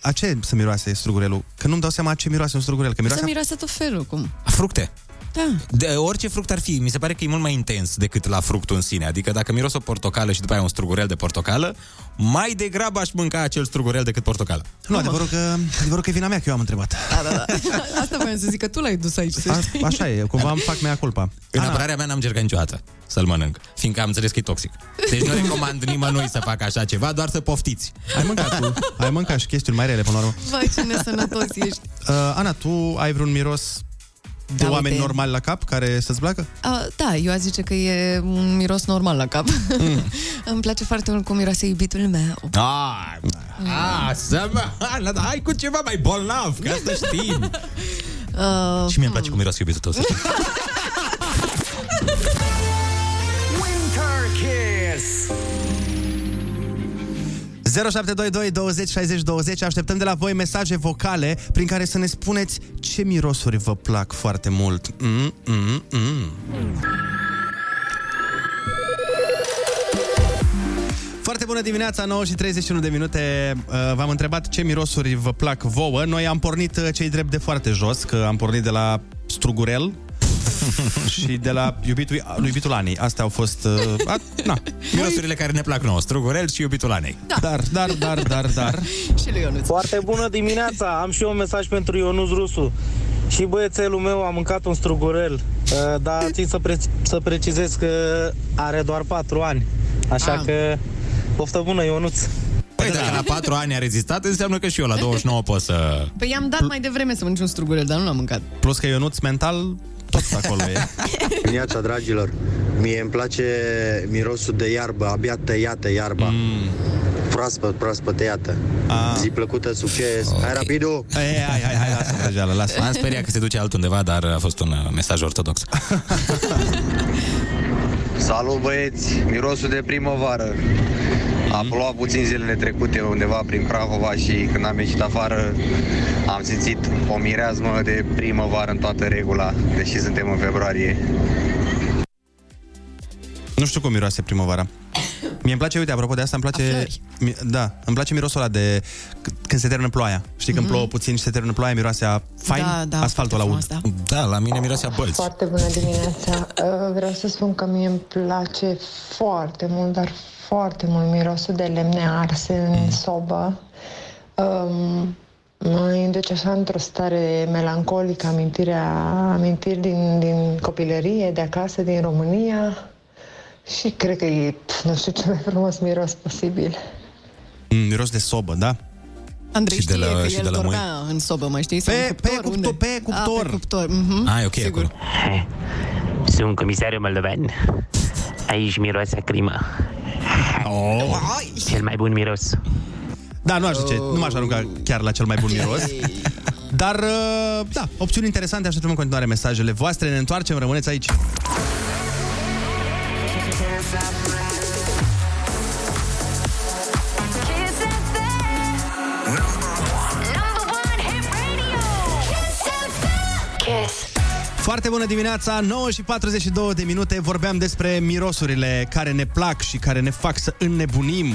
A ce să miroase strugurelul? Că nu-mi dau seama a ce miroase un strugurel. Că miroase... Să miroase tot felul, cum? Fructe. Da. De orice fruct ar fi, mi se pare că e mult mai intens decât la fructul în sine. Adică dacă miros o portocală și după aia un strugurel de portocală, mai degrabă aș mânca acel strugurel decât portocală. Nu, adevărul că, adevărul că e vina mea că eu am întrebat. Da, da, da. Asta voiam să zic, că tu l-ai dus aici, să A, știi. așa e, cumva îmi fac mea culpa. În apărarea mea n-am încercat niciodată să-l mănânc, fiindcă am înțeles că e toxic. Deci nu recomand nimănui să facă așa ceva, doar să poftiți. Ai mâncat tu, ai mâncat și chestiuni mai rele până la urmă. Vai, ce nesănătos ești. Uh, Ana, tu ai vreun miros de Da, oameni uite. normali la cap care să-ți placă? Uh, da, eu aș zice că e un miros normal la cap. Mm. Îmi place foarte mult cum miroase iubitul meu. Ah, ah, să mă... Ana, dar hai cu ceva mai bolnav, că asta știm. Uh, Și mie îmi place cum miroase iubitul tău, să știi. Winter Kiss 0722 20 60 20 Așteptăm de la voi mesaje vocale prin care să ne spuneți ce mirosuri vă plac foarte mult. Mm, mm, mm. Foarte bună dimineața, 9 și 31 de minute. Uh, V-am întrebat ce mirosuri vă plac vouă. Noi am pornit uh, cei drept de foarte jos, că am pornit de la strugurel și de la iubitul, iubitul Anei. Astea au fost... Uh, a, na. Mirosurile care ne plac nouă, strugurel și iubitul Anei. Da. Dar, dar, dar, dar, dar... și lui Ionuț. Foarte bună dimineața! Am și eu un mesaj pentru Ionuț Rusu. Și băiețelul meu a mâncat un strugurel, uh, dar țin să, pre- să precizez că are doar 4 ani. Așa Ah. că poftă bună, Ionuț! Păi dacă la 4 ani a rezistat, înseamnă că și eu la 29 pot să... Păi i-am dat mai devreme să mănânci un strugurel, dar nu l-am mâncat. Plus că Ionuț mental tot acolo e. Dimineața, dragilor, mie îmi place mirosul de iarbă, abia tăiată iarba. Mm. Proaspăt, proaspăt tăiată. Ah. Zi plăcută, succes. Okay. Hai rapidu! Hai, hai, hai, hai, lasă vrăjeală, lasă. M-am speriat că se duce altundeva, dar a fost un uh, mesaj ortodox. Salut băieți, mirosul de primăvară. A plouat puțin zilele trecute undeva prin Prahova și când am ieșit afară am simțit o mireazmă de primăvară în toată regula, deși suntem în februarie. Nu știu cum miroase primăvara. Mie îmi place, uite, apropo de asta, îmi place... Mi, da, îmi place mirosul ăla de c- când se termină ploaia. Știi, când Mhm. plouă puțin și se termină ploaia, miroase a fain, Da, da, asfaltul la foarte ud. frumos, Da, la mine miroase a bălți. Foarte bună dimineața. Uh, Vreau să spun că mie îmi place foarte mult, dar foarte mult mirosul de lemne arse în sobă. Um, mă induce așa într-o stare melancolică, amintirea, amintiri din, din copilărie, de acasă, din România. Și cred că e, pf, nu știu, cel mai frumos miros posibil. Mm, miros de sobă, da? Andrei Și de știe la- că și el de la dormea moi. în sobă, mai știi? Sau Pe- în cuptor, pe cuptor- unde? pe cuptor. A, pe cuptor. Mhm. Ah, e ok Sigur. acolo. Sunt comisarul moldovean. Aici miroase a crimă. Oh. Cel mai bun miros. Da, nu aș zice, nu m-aș arunca chiar la cel mai bun miros. Dar, uh, da, opțiuni interesante, așteptăm în continuare mesajele voastre. Ne întoarcem, rămâneți aici. Foarte bună dimineața, 9 și 42 de minute. Vorbeam despre mirosurile care ne plac și care ne fac să înnebunim.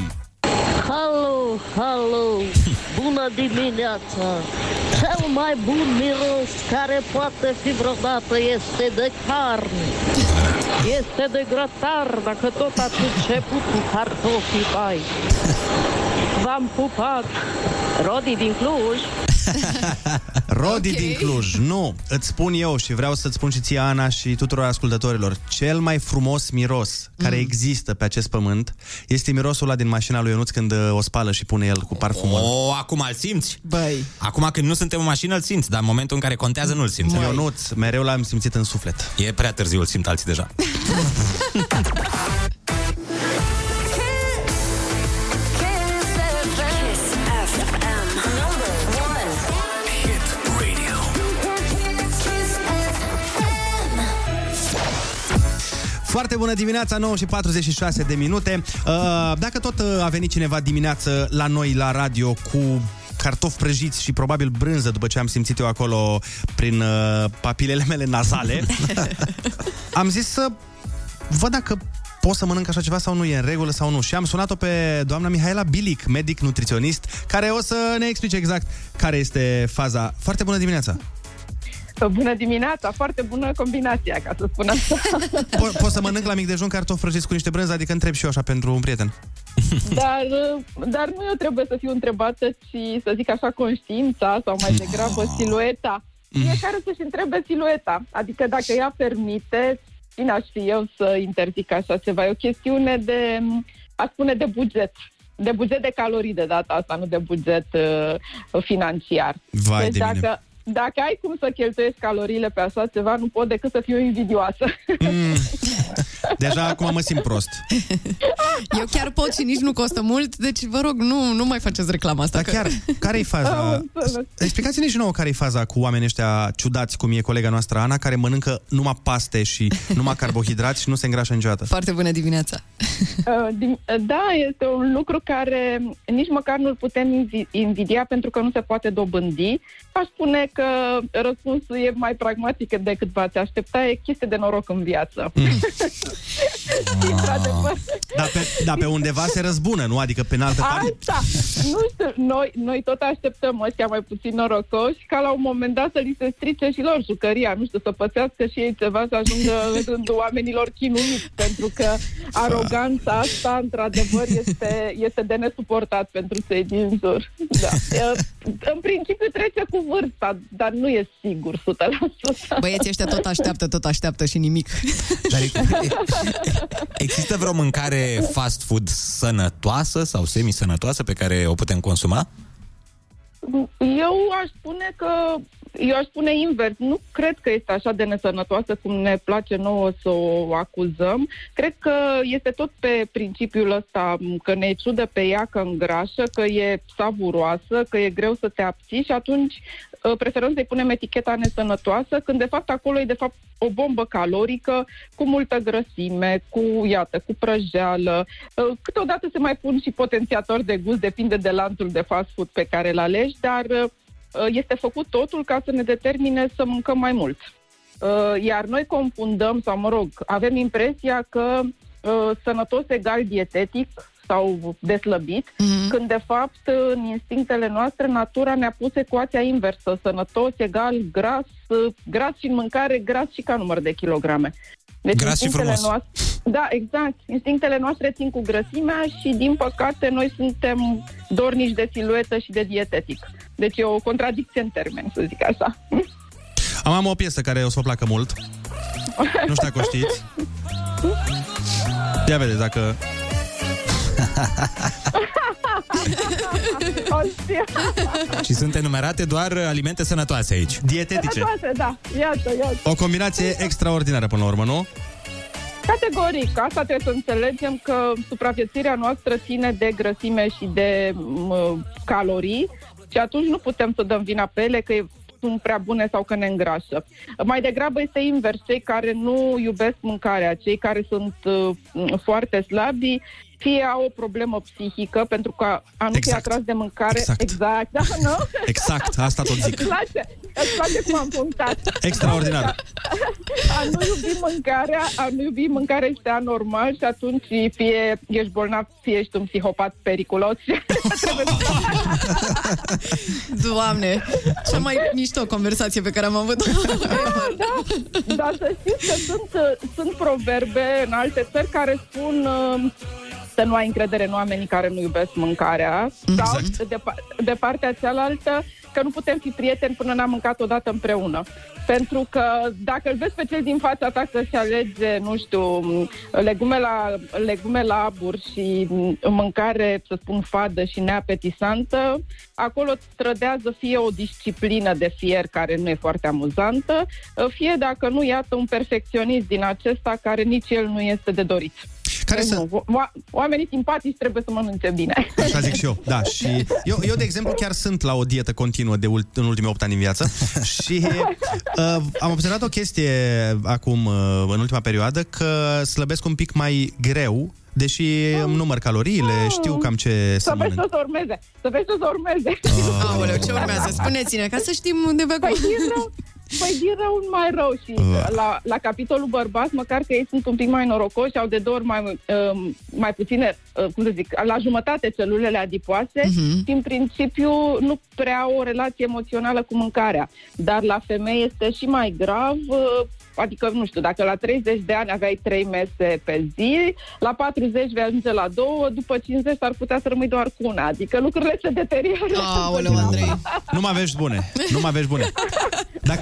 Halo, halo, bună dimineața! Cel mai bun miros care poate fi vreodată este de carne. Este de grătar, dacă tot ați început cu cartofii bai. V-am pupat, Rodi din Cluj. Rodi okay. din Cluj, nu, îți spun eu și vreau să-ți spun și ție, Ana, și tuturor ascultătorilor, cel mai frumos miros care există pe acest pământ este mirosul ăla din mașina lui Ionuț când uh, o spală și pune el cu parfumul. O, acum îl simți? Băi. Acum când nu suntem în mașină îl simți, dar în momentul în care contează nu-l simți. Ionuț, mereu l-am simțit în suflet. E prea târziu, îl simt alții deja. Foarte bună dimineața, 9 și 46 de minute. Uh, Dacă tot uh, a venit cineva dimineață la noi la radio cu cartofi prăjiți și probabil brânză după ce am simțit eu acolo prin uh, papilele mele nazale, am zis să văd dacă pot să mănânc așa ceva sau nu, e în regulă sau nu. Și am sunat-o pe doamna Mihaela Bilic, medic nutriționist, care o să ne explice exact care este faza. Foarte bună dimineața! Bună dimineața, foarte bună combinația, ca să spun așa. Po- pot să mănânc la mic dejun cartofi prăjiți cu niște brânză? Adică întreb și eu așa pentru un prieten. Dar, dar nu eu trebuie să fiu întrebată, ci să zic așa conștiința sau mai degrabă silueta. Fiecare să-și întrebe silueta. Adică dacă ea permite, cine aș fi eu să interzic așa ceva? E o chestiune de, aș spune, de buget. De buget de calorii de data asta, nu de buget uh, financiar. Vai deci de mine. Dacă, dacă ai cum să cheltuiești caloriile pe așa ceva, nu pot decât să fiu invidioasă. Mm. Deja acum mă simt prost. Eu chiar pot și nici nu costă mult, deci vă rog, nu, nu mai faceți reclama asta. Dar chiar, care-i faza? Explicați-ne și nouă care-i faza cu oamenii ăștia ciudați, cum e colega noastră Ana, care mănâncă numai paste și numai carbohidrați și nu se îngrașă niciodată. Foarte bună dimineața! Uh, din- Da, este un lucru care nici măcar nu-l putem invi- invidia pentru că nu se poate dobândi. Aș spune că răspunsul e mai pragmatic decât v-ați aștepta, e chestie de noroc în viață. Într-adevăr. Dar pe, Da, pe undeva se răzbună, nu? Adică pe în altă parte. Asta, nu știu, noi, noi tot așteptăm ăștia mai puțin norocoși ca la un moment dat să li se strice și lor jucăria, nu știu, să pățească și ei ceva, să ajungă în rândul oamenilor chinuiți, pentru că aroganța asta, într-adevăr, este, este de nesuportat pentru cei din jur. Da. E, În principiu trece cu vârsta, dar nu e sigur 100%. Băieții ăștia tot așteaptă, tot așteaptă și nimic. Dar există vreo mâncare fast food sănătoasă sau semi-sănătoasă pe care o putem consuma? Eu aș spune că eu aș spune invers. Nu cred că este așa de nesănătoasă cum ne place nouă să o acuzăm. Cred că este tot pe principiul ăsta m, că ne e ciudă pe ea că îngrașă, că e savuroasă, că e greu să te abții și atunci uh, preferăm să-i punem eticheta nesănătoasă, când de fapt acolo e de fapt o bombă calorică cu multă grăsime, cu, iată, cu prăjeală. Uh, Câteodată se mai pun și potențiatori de gust, depinde de lanțul de fast food pe care îl alegi, dar uh, este făcut totul ca să ne determine să mâncăm mai mult. Uh, Iar noi confundăm, sau mă rog, avem impresia că uh, sănătos egal dietetic sau deslăbit, mm-hmm. când de fapt în instinctele noastre natura ne-a pus ecuația inversă, sănătos egal gras, uh, gras și în mâncare, gras și ca număr de kilograme. Deci Gras și instinctele frumos. Noastre, da, exact. Instinctele noastre țin cu grăsimea și, din păcate, noi suntem dornici de siluetă și de dietetic. Deci e o contradicție în termeni, să zic așa. Am, am o piesă care o să vă placă mult. Nu știu dacă o știți. Ia vedeți dacă... Și sunt enumerate doar alimente sănătoase aici. Dietetice. Sănătoase, da. Iată, iată. O combinație extraordinară până la urmă, nu? Categoric, asta trebuie să înțelegem că supraviețuirea noastră ține de grăsime și de m, calorii și atunci nu putem să dăm vina pe ele că e- sunt prea bune sau că ne îngrașă. Mai degrabă este invers, cei care nu iubesc mâncarea, cei care sunt uh, foarte slabi, fie au o problemă psihică, pentru că a nu Exact. fi atras de mâncare... Exact. exact da, nu? Exact, asta tot zic. Îți place, îți place cum am punctat. Extraordinar. A nu iubi mâncarea, a nu iubi mâncarea este anormal și atunci fie ești bolnav, fie ești un psihopat periculos. Trebuie să... Doamne, cea mai mișto conversație pe care am avut-o. da, dar să știți că sunt, uh, sunt proverbe în alte țări care spun uh, să nu ai încredere în oamenii care nu iubesc mâncarea sau de, pa- de partea cealaltă că nu putem fi prieteni până n-am mâncat odată împreună. Pentru că dacă îl vezi pe cel din fața ta că se alege, nu știu, legume la, legume la abur și mâncare, să spun, fadă și neapetisantă, acolo trădează fie o disciplină de fier care nu e foarte amuzantă, fie, dacă nu, iată, un perfecționist din acesta care nici el nu este de dorit. Care Deci nu, o- oamenii simpatici trebuie să mănânce bine. Așa zic și eu, da. Și eu, eu, de exemplu, chiar sunt la o dietă continuă de ult- în ultimii 8 ani în viață și uh, am observat o chestie acum, uh, în ultima perioadă, că slăbesc un pic mai greu, deși îmi număr caloriile, știu cam ce să Să vezi mănânc. ce să urmeze. Să vezi ce să urmeze. Aoleu, ce urmează? Spuneți-ne, ca să știm unde pe Păi din rău, păi din rău în mai rău și Uh. la, la capitolul bărbați, măcar că ei sunt un pic mai norocoși, au de două ori mai, um, mai puține, uh, cum să zic, la jumătate celulele adipoase Mhm. și în principiu nu prea au o relație emoțională cu mâncarea. Dar la femei este și mai grav, uh, adică, nu știu, dacă la 30 de ani aveai 3 mese pe zi, la 40 vei ajunge la două, după 50 ar putea să rămâi doar cu una. Adică lucrurile se deteriorează. Aoleu, Andrei. Nu mai vești bune, nu mai vești bune. Dar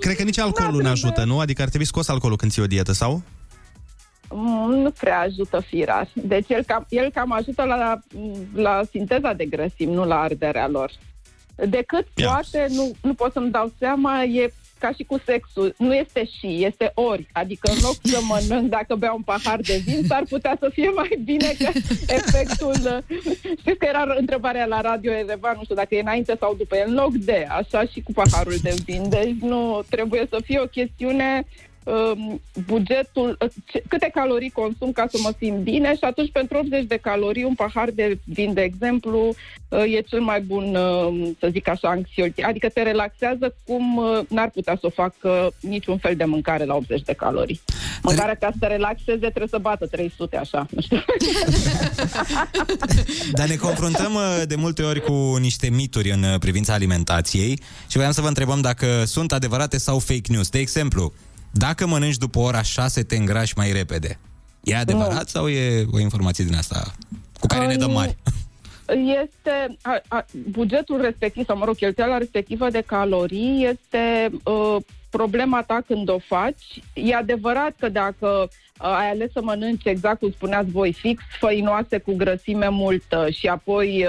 cred că nici alcoolul nu ajută, nu? Adică ar trebui scos alcoolul când ții o dietă, sau? Mm, nu prea ajută firar. Deci el cam, el cam ajută la, la sinteza de grăsimi, nu la arderea lor. Decât Ia. poate, nu, nu pot să-mi dau seama, e ca și cu sexul. Nu este și, este ori. Adică în loc să mănânc dacă beau un pahar de vin, s-ar putea să fie mai bine că efectul... Știți că era întrebarea la radio Erevan, nu știu dacă e înainte sau după, e în loc de, așa și cu paharul de vin. Deci nu trebuie să fie o chestiune um, bugetul, uh, ce- câte calorii consum ca să mă simt bine și atunci pentru 80 de calorii un pahar de vin, de exemplu, uh, e cel mai bun, uh, să zic așa, anxiolitic. Adică te relaxează cum uh, n-ar putea să o facă niciun fel de mâncare la 80 de calorii. Mâncarea ca să te relaxeze trebuie să bată 300, așa, nu știu. Dar ne confruntăm uh, de multe ori cu niște mituri în uh, privința alimentației și voiam să vă întrebăm dacă sunt adevărate sau fake news. De exemplu, dacă mănânci după ora 6 te îngrași mai repede. E adevărat sau e o informație din asta cu care ne dăm mari? Este a, a, bugetul respectiv, sau mă rog, cheltuiala respectivă de calorii este uh, problema ta când o faci. E adevărat că dacă uh, ai ales să mănânci exact cum spuneați voi, fix, făinoase cu grăsime multă și apoi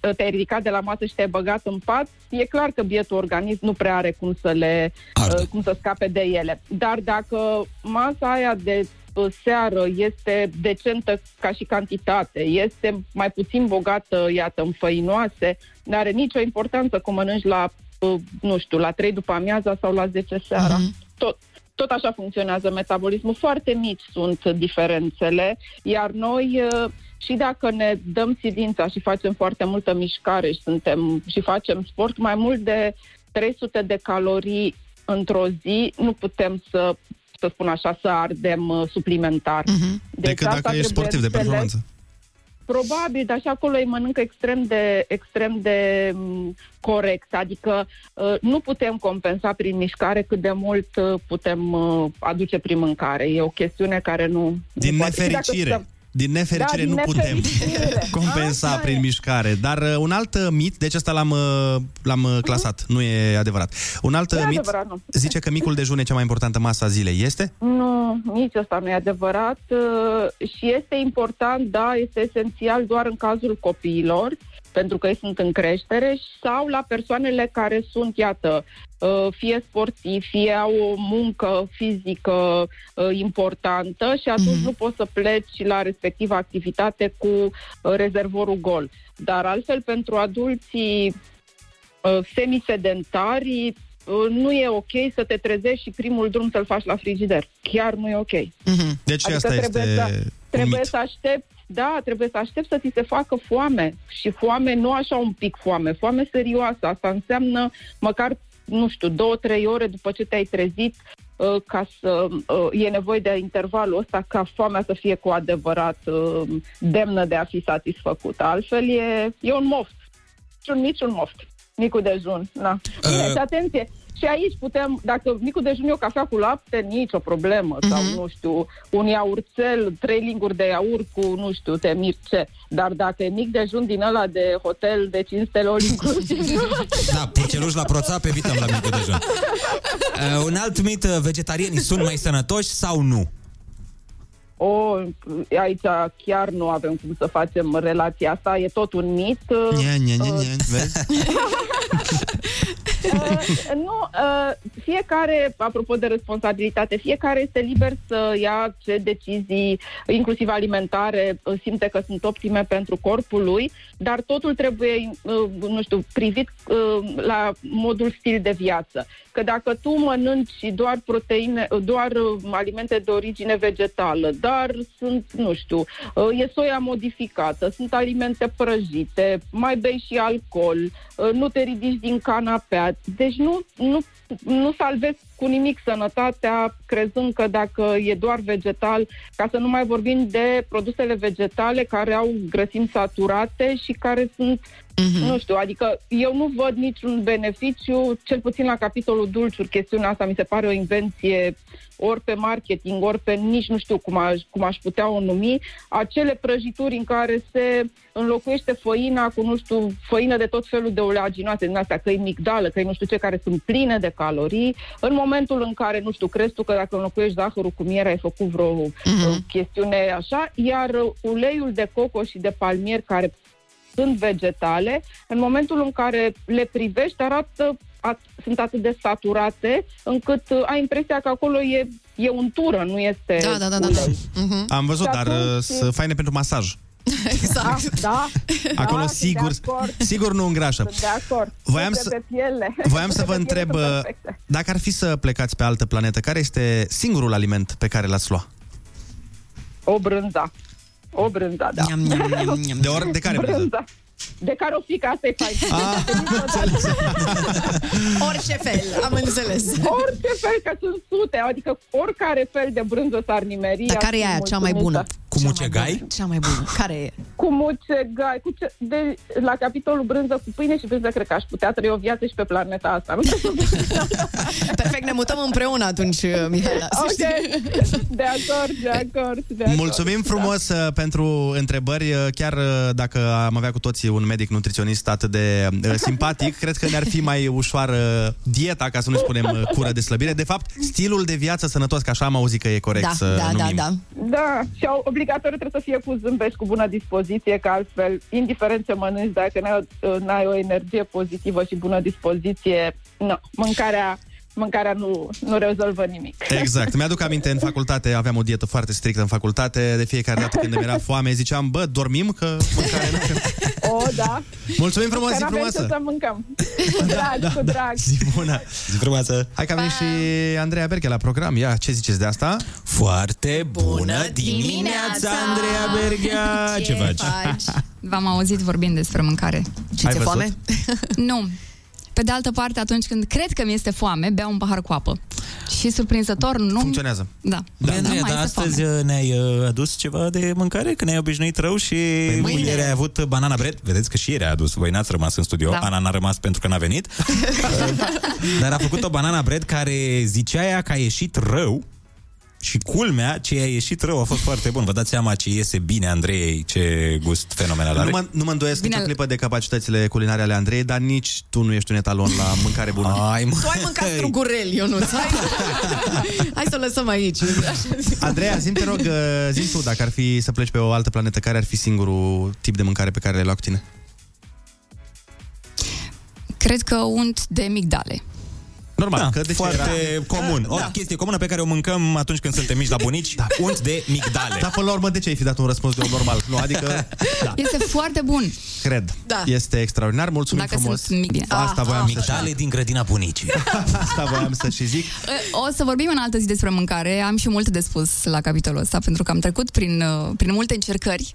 uh, te-ai ridicat de la masă și te-ai băgat în pat, e clar că bietul organism nu prea are cum să le uh, cum să scape de ele. Dar dacă masa aia de uh, seară este decentă ca și cantitate, este mai puțin bogată, iată, în făinoase, nu are nicio importanță cum mănânci la, uh, nu știu, la 3 după amiaza sau la 10 seara. Tot, tot așa funcționează metabolismul. Foarte mici sunt diferențele, iar noi uh, și dacă ne dăm silința și facem foarte multă mișcare și, suntem, și facem sport, mai mult de 300 de calorii într-o zi nu putem să să spun așa, să ardem uh, suplimentar. Mhm. Decât asta dacă ești trebuie sportiv de înțeles. performanță. Probabil, dar și acolo îi mănâncă extrem de, extrem de m, corect. Adică uh, nu putem compensa prin mișcare cât de mult uh, putem uh, aduce prin mâncare. E o chestiune care nu... Din nu poate. Și dacă nefericire. stăm- Din nefericire Da, din nu putem nefericire. compensa Asta prin e. mișcare. Dar uh, un alt uh, mit, deci ăsta l-am, uh, l-am uh, clasat, nu e adevărat. Un alt Nu uh, e mit adevărat, nu. zice că micul dejun e cea mai importantă masă a zilei. Este? Nu, nici asta nu e adevărat uh, și este important, da, este esențial doar în cazul copiilor, pentru că ei sunt în creștere, sau la persoanele care sunt, iată, uh, fie sportivi, fie au o muncă fizică uh, importantă și atunci nu poți să pleci la respectiva activitate cu uh, rezervorul gol. Dar altfel, pentru adulții uh, semisedentari, uh, nu e ok să te trezești și primul drum să-l faci la frigider. Chiar nu e ok. Deci Adică asta trebuie este să- un Trebuie mit. să aștepți, da, trebuie să aștepți să ți se facă foame. Și foame, nu așa un pic foame, foame serioasă. Asta înseamnă măcar, nu știu, două, trei ore după ce te-ai trezit uh, ca să uh, e nevoie de intervalul ăsta ca foamea să fie cu adevărat uh, demnă de a fi satisfăcută. Altfel e, e un moft. Niciun, niciun moft. Micul dejun. Na. Bine, și atenție, și aici putem, dacă micul dejun e o cafea cu lapte, nicio problemă. Sau, nu știu, un iaurțel, trei linguri de iaurt cu, nu știu, te mir ce. Dar dacă e mic dejun din ăla de hotel de 5 stele all inclusiv, Da, purceluși la proțap, evităm la micul dejun. Uh, un alt mit, uh, vegetarianii sunt mai sănătoși sau nu? o, aici chiar nu avem cum să facem relația asta, e tot un mit. Nia, nia, nia, nia, vezi? Uh, nu, uh, fiecare, apropo de responsabilitate, fiecare este liber să ia ce decizii, inclusiv alimentare, uh, simte că sunt optime pentru corpul lui, dar totul trebuie, uh, nu știu, privit uh, la modul stil de viață. Că dacă tu mănânci doar proteine, uh, doar uh, alimente de origine vegetală, dar sunt, nu știu, uh, e soia modificată, sunt alimente prăjite, mai bei și alcool, uh, nu te ridici din canapea. Deci nu, nu, nu salvezi cu nimic sănătatea, crezând că dacă e doar vegetal, ca să nu mai vorbim de produsele vegetale care au grăsimi saturate și care sunt, mm-hmm. nu știu, adică eu nu văd niciun beneficiu, cel puțin la capitolul dulciuri, chestiunea asta mi se pare o invenție ori pe marketing, ori pe nici nu știu cum aș, cum aș putea o numi, acele prăjituri în care se înlocuiește făina cu, nu știu, făină de tot felul de oleaginoase din astea, că e migdală, că e nu știu ce, care sunt pline de calorii, în momentul în care, nu știu, crezi tu că dacă înlocuiești zahărul cu miere ai făcut vreo uh-huh. chestiune așa, iar uleiul de coco și de palmier care sunt vegetale, în momentul în care le privești, arată at, sunt atât de saturate încât uh, ai impresia că acolo e, e untură, nu este Da, da, da, da, da. ulei. Mhm. Am văzut, Și dar uh, atunci- sunt faine pentru masaj. Exact. Da, Acolo da, sigur, sunt de acord. sigur nu îngrașă. Sunt de acord. Voiam Sunt să- pe piele. Voiam să Sunt vă pe piele, întreb, sunt uh, perfecte. dacă ar fi să plecați pe altă planetă, care este singurul aliment pe care l-ați lua? O brânza. O brânza, da. De, or, de care brânză? brânza. De care o fi, că asta e fain. Orice fel, am înțeles. Orice fel, că sunt sute, adică oricare fel de brânză s-ar nimeri. Dar aș care e fi aia cea mai mulțumită. bună? Cu mucegai? Cea mai bună. Care e? Cu mucegai, cu ce, de, la capitolul brânză cu pâine și brânză, cred că aș putea trăi o viață și pe planeta asta. Nu Perfect, ne mutăm împreună atunci, Mihaela. să Ok, știi. de acord, de acord, de acord. Mulțumim frumos uh, pentru întrebări. Uh, Chiar uh, dacă am avea cu toții un medic nutriționist atât de uh, simpatic, cred că ne-ar fi mai ușoară dieta, ca să nu spunem uh, cură de slăbire. De fapt, stilul de viață sănătos, că așa am auzit că e corect Da, să da, da, numim. da. Da, și au- obligatoriu trebuie să fie cu zâmbet și cu bună dispoziție, că altfel, indiferent ce mănânci, dacă n-ai o, n-ai o energie pozitivă și bună dispoziție, nu, mâncarea, mâncarea nu, nu rezolvă nimic. Exact. Mi-aduc aminte, în facultate aveam o dietă foarte strictă în facultate. De fiecare dată când îmi era foame, ziceam, bă, dormim, că mâncare nu... O, da. Mulțumim frumos, Că zi n-avem frumoasă! ce să mâncăm. Cu drag, cu drag. Zi bună! Zi frumoasă! Hai că a venit și Andreea Berche la program. Ia, ce ziceți de asta? Foarte bună dimineața, Andreea Berghea! Ce faci? V-am auzit vorbind despre mâncare. Ce, Ai ți-e văzut? foame? nu. Pe de altă parte, atunci când cred că mi este foame, beau un pahar cu apă. Și surprinzător, nu... Funcționează. Da. Da, Andreea, mai dar este astăzi foame. uh, ne-ai uh, adus ceva de mâncare? Că ne-ai obișnuit rău și păi mâine. ieri ai avut banana bread. Vedeți că și ieri a adus. Voi n-ați rămas în studio. Da. Ana n-a rămas pentru că n-a venit. Dar a făcut o banana bread care zicea ea că a ieșit rău și culmea, ce a ieșit rău a fost foarte bun. Vă dați seama ce iese bine Andrei, ce gust fenomenal are? Nu mă, nu mă îndoiesc Bine, nicio clipă de capacitățile culinare ale Andrei, dar nici tu nu ești un etalon la mâncare bună. Ai, mă. Tu ai mâncat strugurel, Ionuț. Hai, hai să o lăsăm aici. Andreea, zi te rog, uh, zi tu, dacă ar fi să pleci pe o altă planetă, care ar fi singurul tip de mâncare pe care le luat cu tine? Cred că unt de migdale. Normal, da, că de ce foarte era- comun. O chestie comună pe care o mâncăm atunci când suntem mici la bunici, da. unt de migdale. Dar până la urmă, de ce ai fi dat un răspuns de om normal? Nu, adică, da, Este foarte bun. cred. Da. Este extraordinar, mulțumim Dacă frumos. sunt mici. Asta Ah, voiam ah. să Migdale din grădina bunicii. Asta voiam să și zic. O să vorbim în altă zi despre mâncare. Am și multe de spus la capitolul ăsta, pentru că am trecut prin, uh, prin multe încercări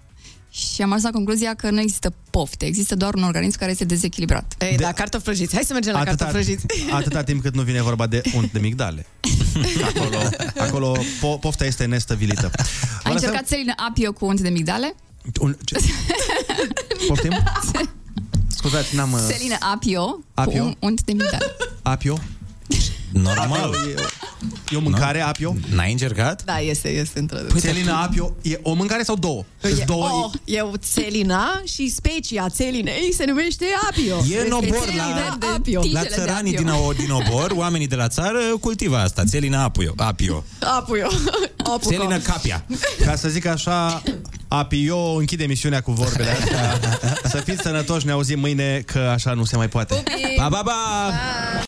și am ajuns la concluzia că nu există pofte, există doar un organism care este dezechilibrat. Ei, da, cartofi prăjiți. Hai să mergem la cartofi prăjiți. atâta timp cât nu vine vorba de unt de migdale. Acolo, acolo po- pofta este nestăvilită. Vă Ai lăsăm- încercat țelină apio cu unt de migdale? Un, ce? Poftim? Scuzați, n-am... uh, Țelină apio, Apio? cu un unt de migdale. Apio? Normal. Apio e, e o mâncare, apio? N-ai încercat? Da, este, este într-adevăr. Țelină apio e o mâncare sau două? Sunt E, două. oh, e o țelina și specia țelinei se numește apio. E în obor la, de apio. la țăranii din, o, din obor, oamenii de la țară cultivă asta, țelina apio. apio. Apio. Apucă. Țelină capia. Ca să zic așa, Apio închide emisiunea cu vorbele astea. Să fiți sănătoși, ne auzim mâine, că așa nu se mai poate. Pa, pa, pa!